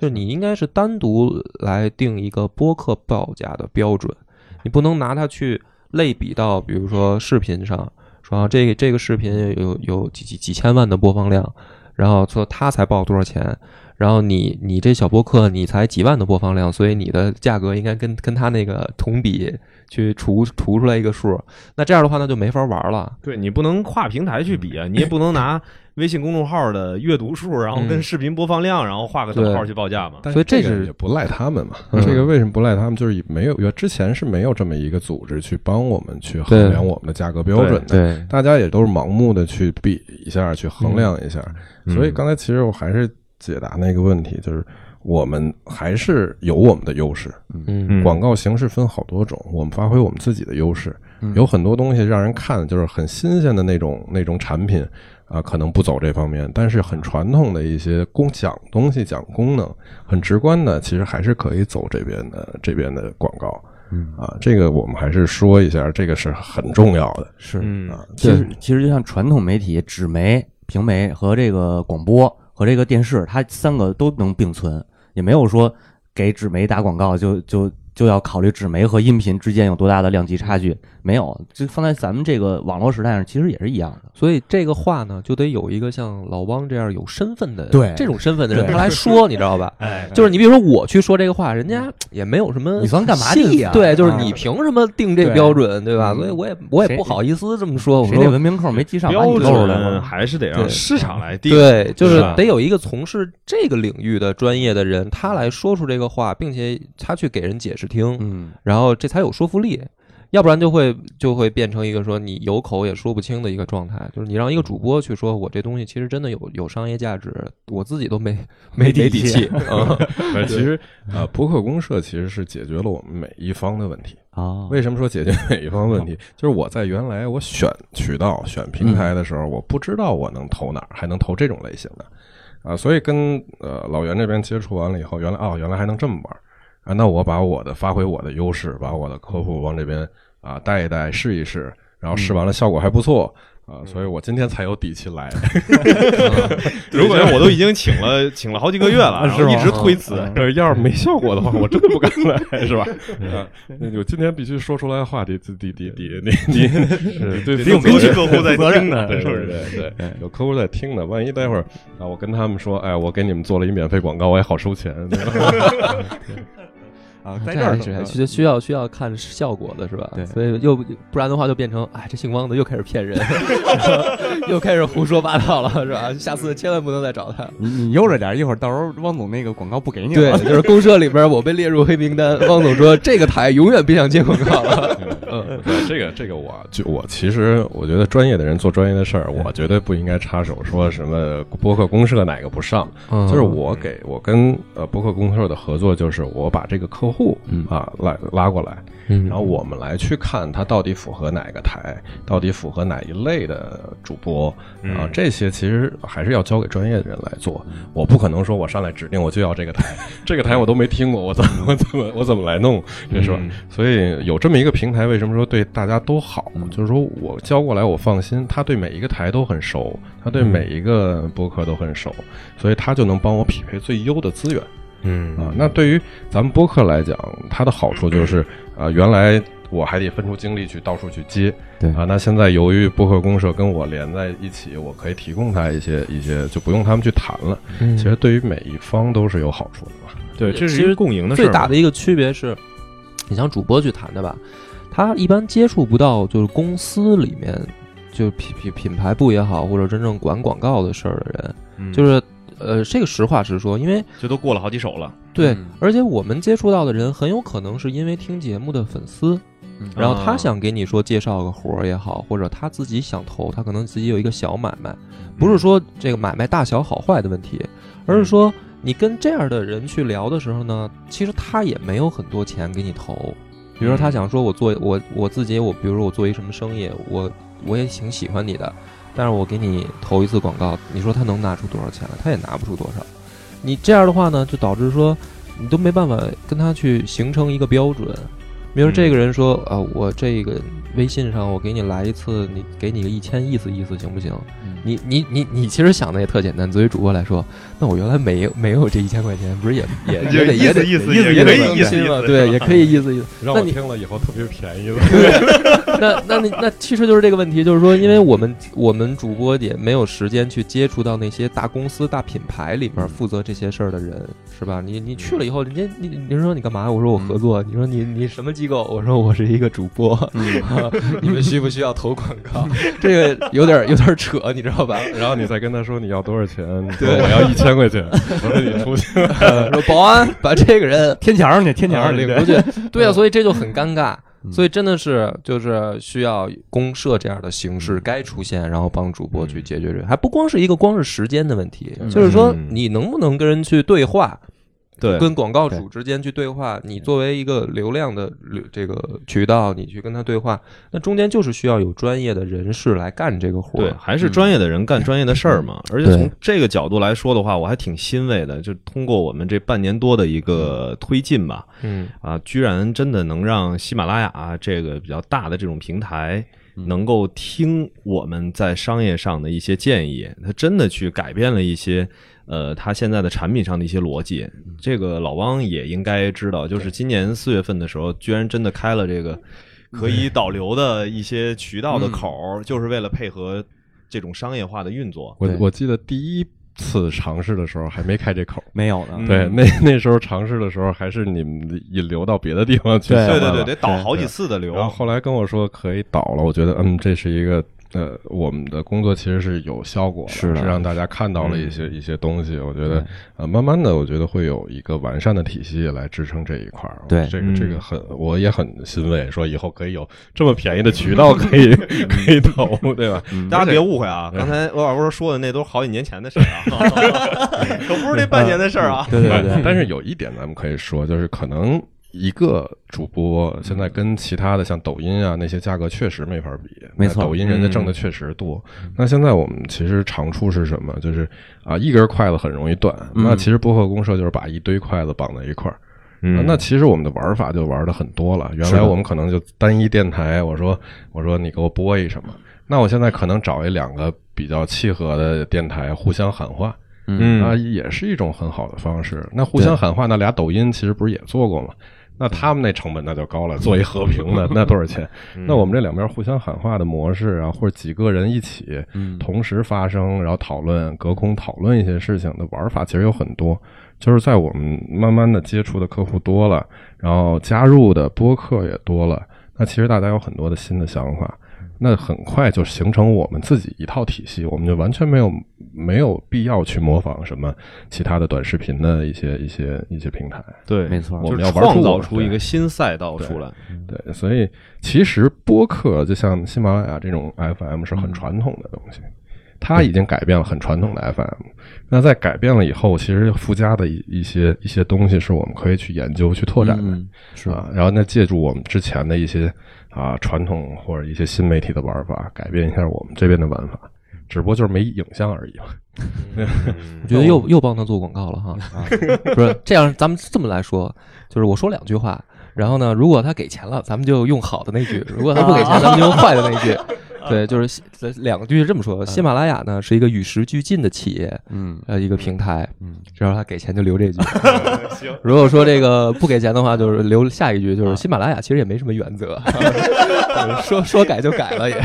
就是你应该是单独来定一个播客报价的标准，你不能拿它去类比到，比如说视频上，说啊这个这个视频有有几几几千万的播放量，然后说他才报多少钱，然后你你这小播客你才几万的播放量，所以你的价格应该跟跟他那个同比去除除出来一个数，那这样的话那就没法玩了。对你不能跨平台去比啊，你也不能拿微信公众号的阅读数，然后跟嗯视频播放量，然后画个等号去报价嘛。所以这是个也不赖他们嘛。嗯这个为什么不赖他们？就是没有，之前是没有这么一个组织去帮我们去衡量我们的价格标准的。对，大家也都是盲目的去比一下，去衡量一下。嗯所以刚才其实我还是解答那个问题，就是我们还是有我们的优势。嗯嗯广告形式分好多种，我们发挥我们自己的优势。嗯有很多东西让人看就是很新鲜的那种那种产品啊、可能不走这方面，但是很传统的一些功讲东西、讲功能、很直观的，其实还是可以走这边的这边的广告。嗯啊，这个我们还是说一下，这个是很重要的是嗯啊。其实其实就像传统媒体，纸媒、平媒和这个广播和这个电视，它三个都能并存，也没有说给纸媒打广告就就就要考虑纸媒和音频之间有多大的量级差距，没有，就放在咱们这个网络时代上，其实也是一样的。所以这个话呢，就得有一个像老汪这样有身份的，对。这种身份的人，他来说，你知道吧？哎，就是你比如说我去说这个话，人家也没有什么，你算干嘛的呀对，就是啊你凭什么定这对标准，对。吧？嗯。所以我也我也不好意思这么说，我谁那说文明扣没记上，把标准。还是得让市场来定。对，就是得有一个从事这个领域的专业的人，他来说出这个话，并且他去给人解释听，嗯，然后这才有说服力。要不然就会就会变成一个说你有口也说不清的一个状态，就是你让一个主播去说我这东西其实真的有有商业价值，我自己都没 没底底气气。嗯 呃，其实呃，博客公社其实是解决了我们每一方的问题。啊，为什么说解决每一方问题？就是我在原来我选渠道、选平台的时候，我不知道我能投哪儿，还能投这种类型的啊，所以跟呃老袁这边接触完了以后，原来哦，原来还能这么玩儿啊，那我把我的发挥我的优势，把我的客户往这边啊带一带，试一试，然后试完了效果还不错。啊，所以我今天才有底气来。如果我都已经请了请了好几个月了，是吧一直推辞，呃，要是没效果的话，我真的不敢来，是吧？啊，那就今天必须说出来的话，得得得得得得得是对得有客户在听呢，对是不是？对对对，有客户在听呢。万一待会儿啊，我跟他们说，哎，我给你们做了一免费广告，我也好收钱。啊，这在这儿样是需需要需要看效果的是吧？对所以又不然的话就变成，哎，这姓汪的又开始骗人，又开始胡说八道了，是吧？下次千万不能再找他。你你悠着点，一会儿到时候汪总那个广告不给你对了。就是公社里边我被列入黑名单，汪总说这个台永远别想接广告了。嗯，对这个这个我就我其实我觉得专业的人做专业的事儿，我绝对不应该插手说什么播客公社哪个不上。嗯就是我给我跟呃播客公社的合作，就是我把这个客户嗯啊来拉过来，嗯然后我们来去看它到底符合哪个台，到底符合哪一类的主播啊嗯，这些其实还是要交给专业的人来做。我不可能说我上来指定我就要这个台，这个台我都没听过，我怎么我怎么我怎么来弄，这是吧？嗯所以有这么一个平台，为什么说对大家都好？就是说我交过来我放心，他对每一个台都很熟，他对每一个播客都很熟，所以他就能帮我匹配最优的资源。嗯啊，那对于咱们播客来讲，它的好处就是，呃，原来我还得分出精力去到处去接，对啊，那现在由于播客公社跟我连在一起，我可以提供他一些一些，就不用他们去谈了。嗯其实对于每一方都是有好处的嘛。对，这是其实一个共赢的事儿。最大的一个区别是，你像主播去谈的吧，他一般接触不到就是公司里面就品品品牌部也好，或者真正管广告的事儿的人，嗯就是呃，这个实话实说，因为这都过了好几手了，对，嗯。而且我们接触到的人很有可能是因为听节目的粉丝，嗯。然后他啊想给你说介绍个活儿也好，或者他自己想投，他可能自己有一个小买卖，不是说这个买卖大小好坏的问题，而是说你跟这样的人去聊的时候呢，其实他也没有很多钱给你投。比如说他想说我做我我自己我比如说我做一什么生意，我我也挺喜欢你的，但是我给你投一次广告，你说他能拿出多少钱来？他也拿不出多少。你这样的话呢，就导致说你都没办法跟他去形成一个标准。比比如这个人说，啊，我这个微信上我给你来一次，你给你个一千意思意思行不行？你你你你其实想的也特简单，作为主播来说，那我原来没有没有这一千块钱，不是也 也也得也得意思意思也可以更意思意思对，也可以意思意思。让那你我听了以后特别便宜了。那那你那其实就是这个问题，就是说，因为我们我们主播也没有时间去接触到那些大公司、大品牌里边负责这些事儿的人，是吧？你你去了以后，人家你你说你干嘛？我说我合作。你说你你什么机构？我说我是一个主播。你们需不需要投广告？这个有点有点扯，你知道吧？然后你再跟他说你要多少钱，对我要一千块钱，我说你出去。说保安把这个人 天桥上去，天桥上去领出去。对啊，所以这就很尴尬。所以真的是就是需要公社这样的形式该出现，然后帮主播去解决这个，还不光是一个光是时间的问题，就是说你能不能跟人去对话。对，跟广告主之间去对话，你作为一个流量的流这个渠道，你去跟他对话，那中间就是需要有专业的人士来干这个活对，还是专业的人干专业的事儿嘛。而且从这个角度来说的话，我还挺欣慰的，就通过我们这半年多的一个推进吧，嗯啊，居然真的能让喜马拉雅这个比较大的这种平台。能够听我们在商业上的一些建议，他真的去改变了一些，呃，他现在的产品上的一些逻辑。这个老汪也应该知道，就是今年四月份的时候，居然真的开了这个可以导流的一些渠道的口儿，就是为了配合这种商业化的运作。我我记得第一。次尝试的时候还没开这口，没有呢。对，那 那时候尝试的时候还是你们引流到别的地方去，对对对，得导好几次的流。然后后来跟我说可以导了，我觉得嗯，这是一个。呃，我们的工作其实是有效果的，是让大家看到了一些一些东西。我觉得，呃，慢慢的，我觉得会有一个完善的体系来支撑这一块儿。对，这个这个很，我也很欣慰，说以后可以有这么便宜的渠道可以可以投，对吧？大家别误会啊，刚才我老师说的那都是好几年前的事儿啊，可不是这半年的事儿啊。对对对。但是有一点咱们可以说，就是可能。一个主播现在跟其他的像抖音啊那些价格确实没法比，没错，抖音人家挣的确实多。那现在我们其实长处是什么？就是啊，一根筷子很容易断。那其实播客公社就是把一堆筷子绑在一块儿。嗯那其实我们的玩法就玩的很多了。原来我们可能就单一电台，我说我说你给我播一什么？那我现在可能找一两个比较契合的电台互相喊话，嗯啊，也是一种很好的方式。那互相喊话，那俩抖音其实不是也做过吗？那他们那成本那就高了，做一和平的 那多少钱？那我们这两边互相喊话的模式啊，或者几个人一起同时发声，然后讨论隔空讨论一些事情的玩法，其实有很多。就是在我们慢慢的接触的客户多了，然后加入的播客也多了，那其实大家有很多的新的想法。那很快就形成我们自己一套体系，我们就完全没有没有必要去模仿什么其他的短视频的一些一些一些平台。对，没错，我们要创造出一个新赛道出来。对，所以其实播客就像喜马拉雅这种 FM 是很传统的东西，它已经改变了很传统的 FM。那在改变了以后，其实附加的一一些一些东西是我们可以去研究去拓展的，是吧？然后那借助我们之前的一些。啊，传统或者一些新媒体的玩法，改变一下我们这边的玩法，只不过就是没影像而已嘛。我觉得又又帮他做广告了哈，不是这样，咱们这么来说，就是我说两句话，然后呢，如果他给钱了，咱们就用好的那句；如果他不给钱，咱们就用坏的那句。对，就是两句是这么说。喜马拉雅呢是一个与时俱进的企业，嗯，呃，一个平台，嗯，只要他给钱就留这句。行，如果说这个不给钱的话，就是留下一句，就是喜马拉雅其实也没什么原则，说说改就改了也。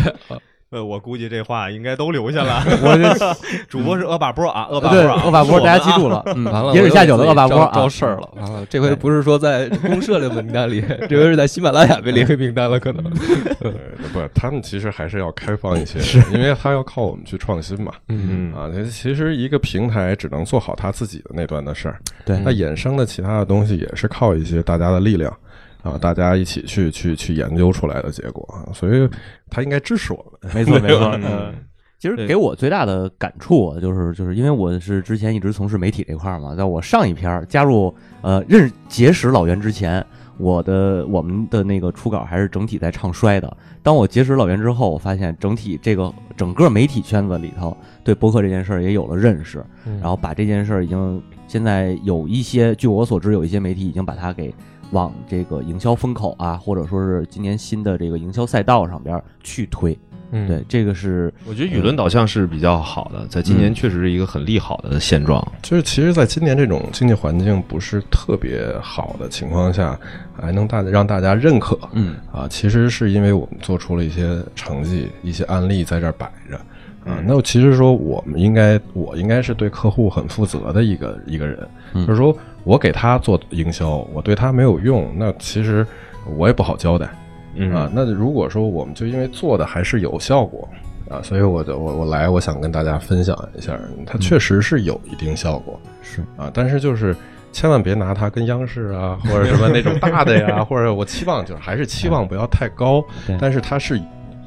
呃，我估计这话应该都留下了。我这 主播是恶霸波啊，恶霸波，恶霸波，大家记住了。嗯，完了，野史下酒的恶霸波招事儿了。完了，这回不是说在公社的名单里，这回是在喜马拉雅被列为名单了，可能。不，他们其实还是要开放一些，因为他要靠我们去创新嘛。嗯啊，其实一个平台只能做好他自己的那段的事儿，对，那衍生的其他的东西也是靠一些大家的力量。啊，大家一起去去去研究出来的结果啊，所以他应该支持我们。没错没错，嗯，其实给我最大的感触就是就是因为我是之前一直从事媒体这块嘛，在我上一篇加入呃认结识老袁之前，我的我们的那个初稿还是整体在唱衰的。当我结识老袁之后，我发现整体这个整个媒体圈子里头对博客这件事儿也有了认识，然后把这件事儿已经现在有一些，据我所知，有一些媒体已经把它给。往这个营销风口啊，或者说是今年新的这个营销赛道上边去推。嗯对，这个是我觉得舆论导向是比较好的，在今年确实是一个很利好的现状。就是其实，在今年这种经济环境不是特别好的情况下，还能大让大家认可，嗯啊，其实是因为我们做出了一些成绩、一些案例在这儿摆着。啊，那其实说我们应该，我应该是对客户很负责的一个一个人，嗯就是说我给他做营销，我对他没有用，那其实我也不好交代。嗯啊，那如果说我们就因为做的还是有效果啊，所以我就我我来，我想跟大家分享一下，它确实是有一定效果是啊，但是就是千万别拿它跟央视啊或者什么那种大的呀，或者我期望就是还是期望不要太高对，但是它是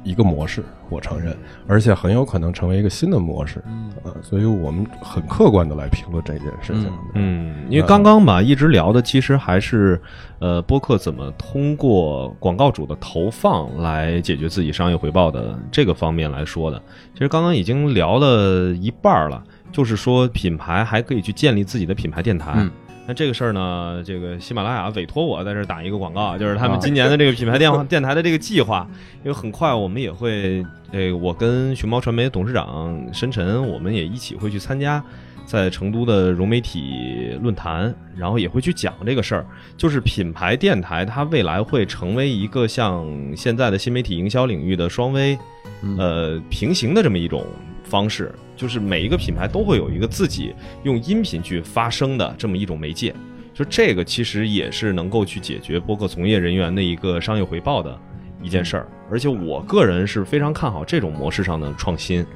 一个模式，我承认，而且很有可能成为一个新的模式嗯啊，所以我们很客观的来评论这件事情。嗯，因为刚刚吧，一直聊的其实还是，呃，播客怎么通过广告主的投放来解决自己商业回报的这个方面来说的。其实刚刚已经聊了一半儿了，就是说品牌还可以去建立自己的品牌电台。嗯那这个事儿呢，这个喜马拉雅委托我在这儿打一个广告，就是他们啊今年的这个品牌电话电台的这个计划，因为很快我们也会，这个我跟熊猫传媒董事长申晨，我们也一起会去参加在成都的融媒体论坛，然后也会去讲这个事儿，就是品牌电台它未来会成为一个像现在的新媒体营销领域的双微，嗯呃平行的这么一种方式，就是每一个品牌都会有一个自己用音频去发声的这么一种媒介。就这个其实也是能够去解决播客从业人员的一个商业回报的一件事儿，而且我个人是非常看好这种模式上的创新。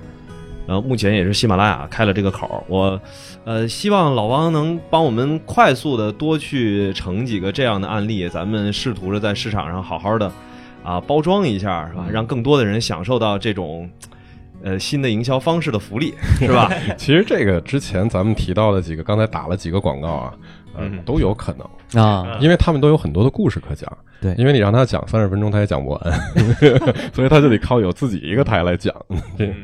然后目前也是喜马拉雅开了这个口儿，我呃希望老王能帮我们快速的多去成几个这样的案例，咱们试图着在市场上好好的啊包装一下，是吧？让更多的人享受到这种呃新的营销方式的福利，是吧？其实这个之前咱们提到的几个，刚才打了几个广告啊，呃嗯，都有可能。啊，因为他们都有很多的故事可讲。对因为你让他讲三十分钟，他也讲不完，所以他就得靠有自己一个台来讲。嗯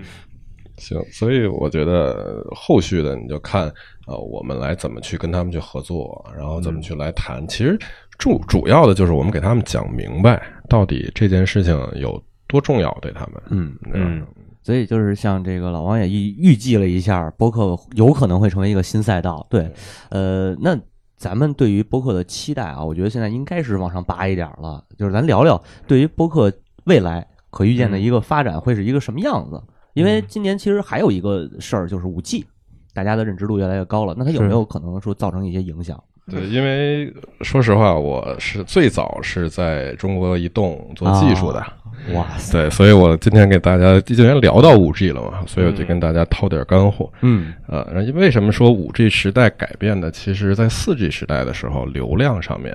行，所以我觉得后续的你就看，呃，我们来怎么去跟他们去合作，然后怎么去来谈。其实主主要的就是我们给他们讲明白，到底这件事情有多重要对他们。嗯，嗯所以就是像这个老王也预预计了一下，播客有可能会成为一个新赛道。对，呃，那咱们对于播客的期待啊，我觉得现在应该是往上拔一点儿了。就是咱聊聊对于播客未来可预见的一个发展会是一个什么样子。因为今年其实还有一个事儿，就是五 G，大家的认知度越来越高了，那它有没有可能说造成一些影响？对，因为说实话，我是最早是在中国移动做技术的。哇塞，对，所以我今天给大家既然聊到五 G 了嘛，所以我就跟大家掏点干货。嗯呃，为什么说五 G 时代改变的？其实，在四 G 时代的时候，流量上面，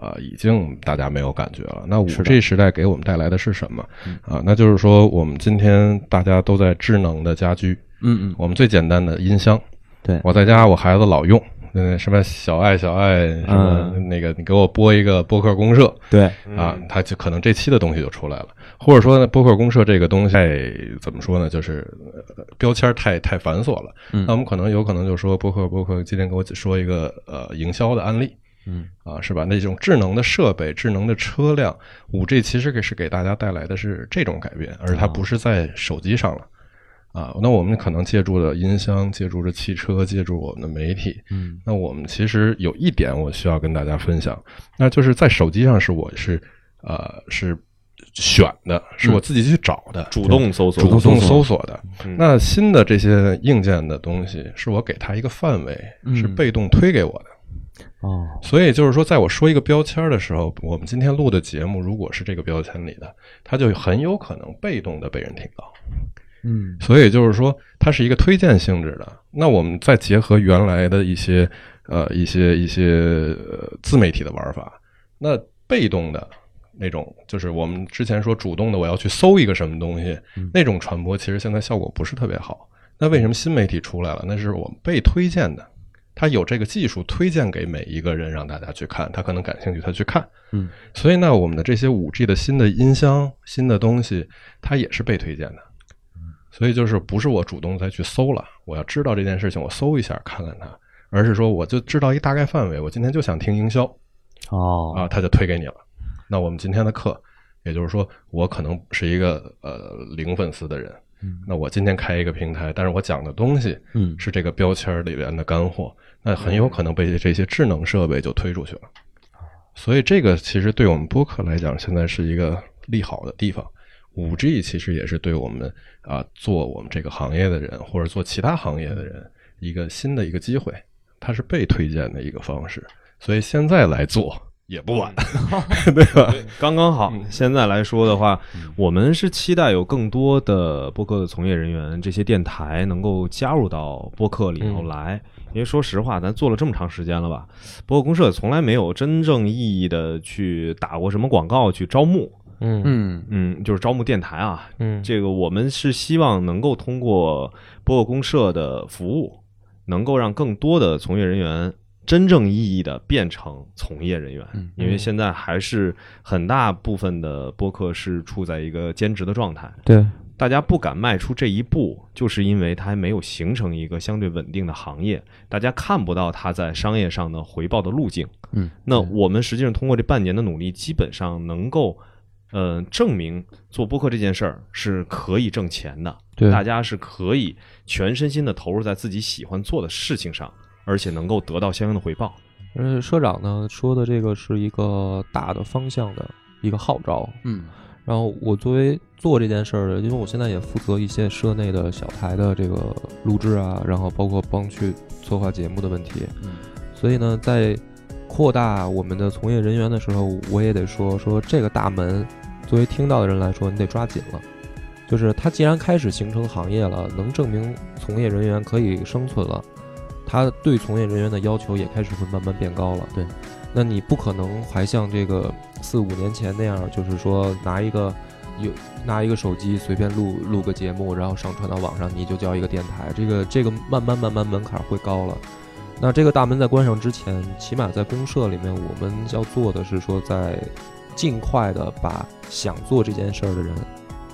啊、已经大家没有感觉了。那五 G 时代给我们带来的是什么？啊、那就是说，我们今天大家都在智能的家居，嗯嗯，我们最简单的音箱，对我在家我孩子老用。嗯，什么小爱小爱，什么、那个，你给我播一个播客公社，对，啊，它就可能这期的东西就出来了，或者说呢，播客公社这个东西太怎么说呢，就是、呃标签太太繁琐了。嗯那我们可能有可能就说播客播客今天给我说一个呃营销的案例，嗯啊，是吧？那种智能的设备、智能的车辆，五 G 其实给是给大家带来的是这种改变，而它不是在手机上了。啊，那我们可能借助了音箱，借助着汽车，借助我们的媒体，嗯那我们其实有一点我需要跟大家分享，那就是在手机上是我是呃是选的，是我自己去找的，主动搜索，主动搜索的。嗯那新的这些硬件的东西，是我给它一个范围，嗯是被动推给我的。哦，所以就是说，在我说一个标签的时候，我们今天录的节目如果是这个标签里的，它就很有可能被动的被人听到。嗯所以就是说，它是一个推荐性质的。那我们再结合原来的一些呃一些一些呃自媒体的玩法，那被动的那种，就是我们之前说主动的，我要去搜一个什么东西，那种传播其实现在效果不是特别好。那为什么新媒体出来了？那是我们被推荐的，它有这个技术推荐给每一个人，让大家去看，他可能感兴趣，他去看。嗯，所以呢，我们的这些五 G 的新的音箱、新的东西，它也是被推荐的。所以就是不是我主动再去搜了，我要知道这件事情，我搜一下看看它，而是说我就知道一大概范围，我今天就想听营销，哦啊，他就推给你了。那我们今天的课，也就是说，我可能是一个呃零粉丝的人，那我今天开一个平台，但是我讲的东西嗯是这个标签儿里边的干货，那很有可能被这些智能设备就推出去了。所以这个其实对我们播客来讲，现在是一个利好的地方。五 G 其实也是对我们啊、做我们这个行业的人，或者做其他行业的人一个新的一个机会，它是被推荐的一个方式。所以现在来做也不晚，对吧？刚刚好。现在来说的话，我们是期待有更多的播客的从业人员，这些电台能够加入到播客里头来。因为说实话，咱做了这么长时间了吧，播客公社从来没有真正意义的去打过什么广告去招募，嗯嗯嗯，就是招募电台啊。嗯这个我们是希望能够通过播客公社的服务，能够让更多的从业人员真正意义的变成从业人员。嗯因为现在还是很大部分的播客是处在一个兼职的状态，对，大家不敢迈出这一步，就是因为它还没有形成一个相对稳定的行业，大家看不到它在商业上的回报的路径。嗯，那我们实际上通过这半年的努力，基本上能够，呃，证明做播客这件事儿是可以挣钱的，对大家是可以全身心的投入在自己喜欢做的事情上，而且能够得到相应的回报。而且社长呢说的这个是一个大的方向的一个号召，嗯。然后我作为做这件事儿的，因为我现在也负责一些社内的小台的这个录制啊，然后包括帮去策划节目的问题，嗯。所以呢，在扩大我们的从业人员的时候，我也得说说这个大门，作为听到的人来说，你得抓紧了。就是它既然开始形成行业了，能证明从业人员可以生存了，它对从业人员的要求也开始会慢慢变高了。对，那你不可能还像这个四五年前那样，就是说拿一个有拿一个手机随便录录个节目，然后上传到网上，你就叫一个电台。这个这个慢慢慢慢门槛会高了。那这个大门在关上之前，起码在公社里面，我们要做的是说，在尽快的把想做这件事儿的人，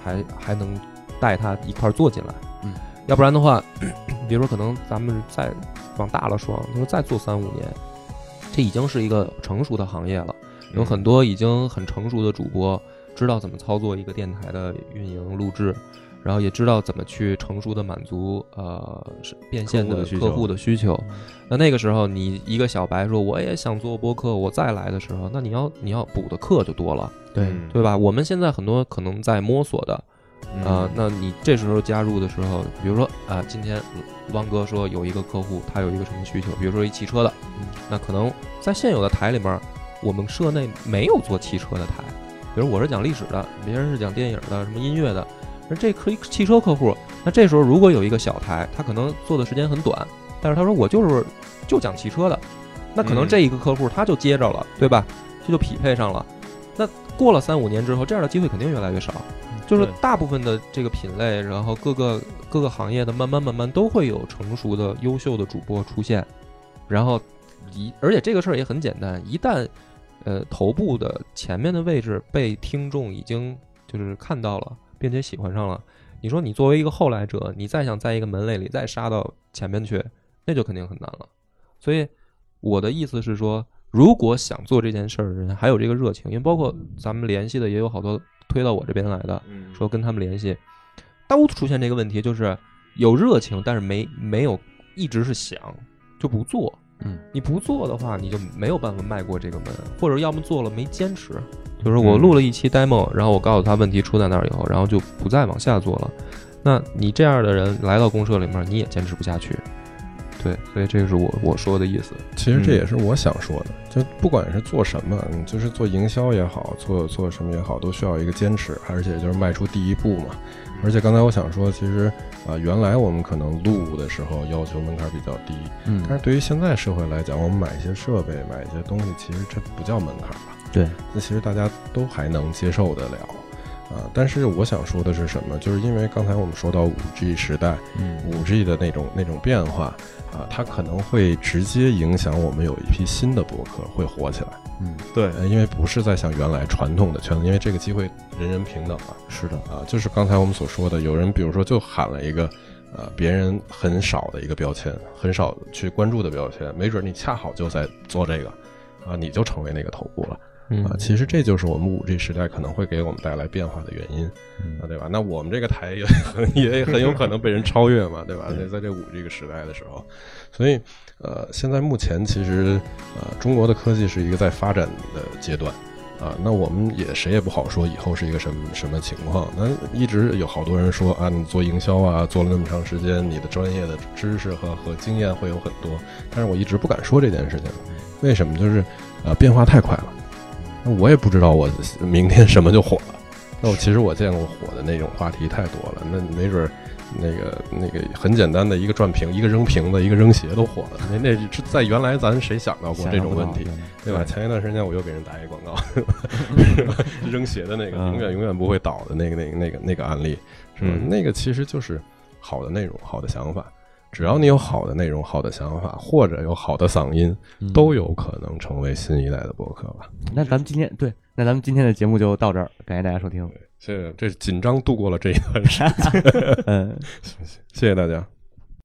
还还能带他一块儿做进来。嗯，要不然的话，比如说可能咱们再往大了说，你说再做三五年，这已经是一个成熟的行业了，有很多已经很成熟的主播知道怎么操作一个电台的运营录制。然后也知道怎么去成熟的满足呃变现的客户的需求。那那个时候你一个小白说我也想做播客，我再来的时候，那你要你要补的课就多了，对。嗯。对吧？我们现在很多可能在摸索的啊、嗯那你这时候加入的时候，比如说啊、今天汪哥说有一个客户他有一个什么需求，比如说一汽车的，那可能在现有的台里面，我们社内没有做汽车的台，比如我是讲历史的，别人是讲电影的，什么音乐的。那这可以汽车客户，那这时候如果有一个小台，他可能做的时间很短，但是他说我就是就讲汽车的，那可能嗯这一个客户他就接着了，对吧？这就匹配上了。那过了三五年之后，这样的机会肯定越来越少。就是大部分的这个品类，然后各个各个行业的，慢慢慢慢都会有成熟的、优秀的主播出现，然后一而且这个事儿也很简单，一旦呃头部的前面的位置被听众已经就是看到了，并且喜欢上了，你说你作为一个后来者，你再想在一个门类里再杀到前面去，那就肯定很难了。所以我的意思是说，如果想做这件事儿的人还有这个热情，因为包括咱们联系的也有好多推到我这边来的，嗯说跟他们联系，都出现这个问题，就是有热情，但是没没有一直是想就不做。嗯，你不做的话，你就没有办法迈过这个门，或者要么做了没坚持。就是我录了一期 demo，然后我告诉他问题出在哪儿以后，然后就不再往下做了。那你这样的人来到公社里面，你也坚持不下去。对，所以这个是我我说的意思。其实这也是我想说的，就不管是做什么，你就是做营销也好，做做什么也好，都需要一个坚持，而且就是迈出第一步嘛。而且刚才我想说，其实啊、原来我们可能录的时候要求门槛比较低，嗯但是对于现在社会来讲，我们买一些设备，买一些东西，其实这不叫门槛吧？对，那其实大家都还能接受得了。啊，但是我想说的是什么？就是因为刚才我们说到五 G 时代，嗯五 G 的那种那种变化啊，它可能会直接影响我们有一批新的博客会火起来。嗯，对，呃，因为不是在像原来传统的圈子，因为这个机会人人平等嘛。是的，啊，就是刚才我们所说的，有人比如说就喊了一个，呃，别人很少的一个标签，很少去关注的标签，没准你恰好就在做这个，啊，你就成为那个头部了。嗯啊，其实这就是我们五 G 时代可能会给我们带来变化的原因，啊，对吧？那我们这个台也很也很有可能被人超越嘛，对吧？在在这五 G 个时代的时候，所以呃，现在目前其实呃，中国的科技是一个在发展的阶段。啊，那我们也谁也不好说以后是一个什么什么情况。那一直有好多人说啊，你做营销啊，做了那么长时间，你的专业的知识和和经验会有很多。但是我一直不敢说这件事情，为什么？就是呃，变化太快了。那我也不知道我明天什么就火了。那我其实我见过火的那种话题太多了，那没准儿那个那个很简单的一个转瓶、一个扔瓶子、一个扔鞋都火了。那那是在原来咱谁想到过这种问题，对吧？前一段时间我又给人打一广告，是吧扔鞋的那个嗯永远永远不会倒的那个那个那个那个案例，是吧？嗯那个其实就是好的内容、好的想法。只要你有好的内容、好的想法，或者有好的嗓音，都有可能成为新一代的播客吧。那咱们今天对，那咱们今天的节目就到这儿，感谢大家收听。谢谢，这紧张度过了这一段时间，嗯。谢谢大家。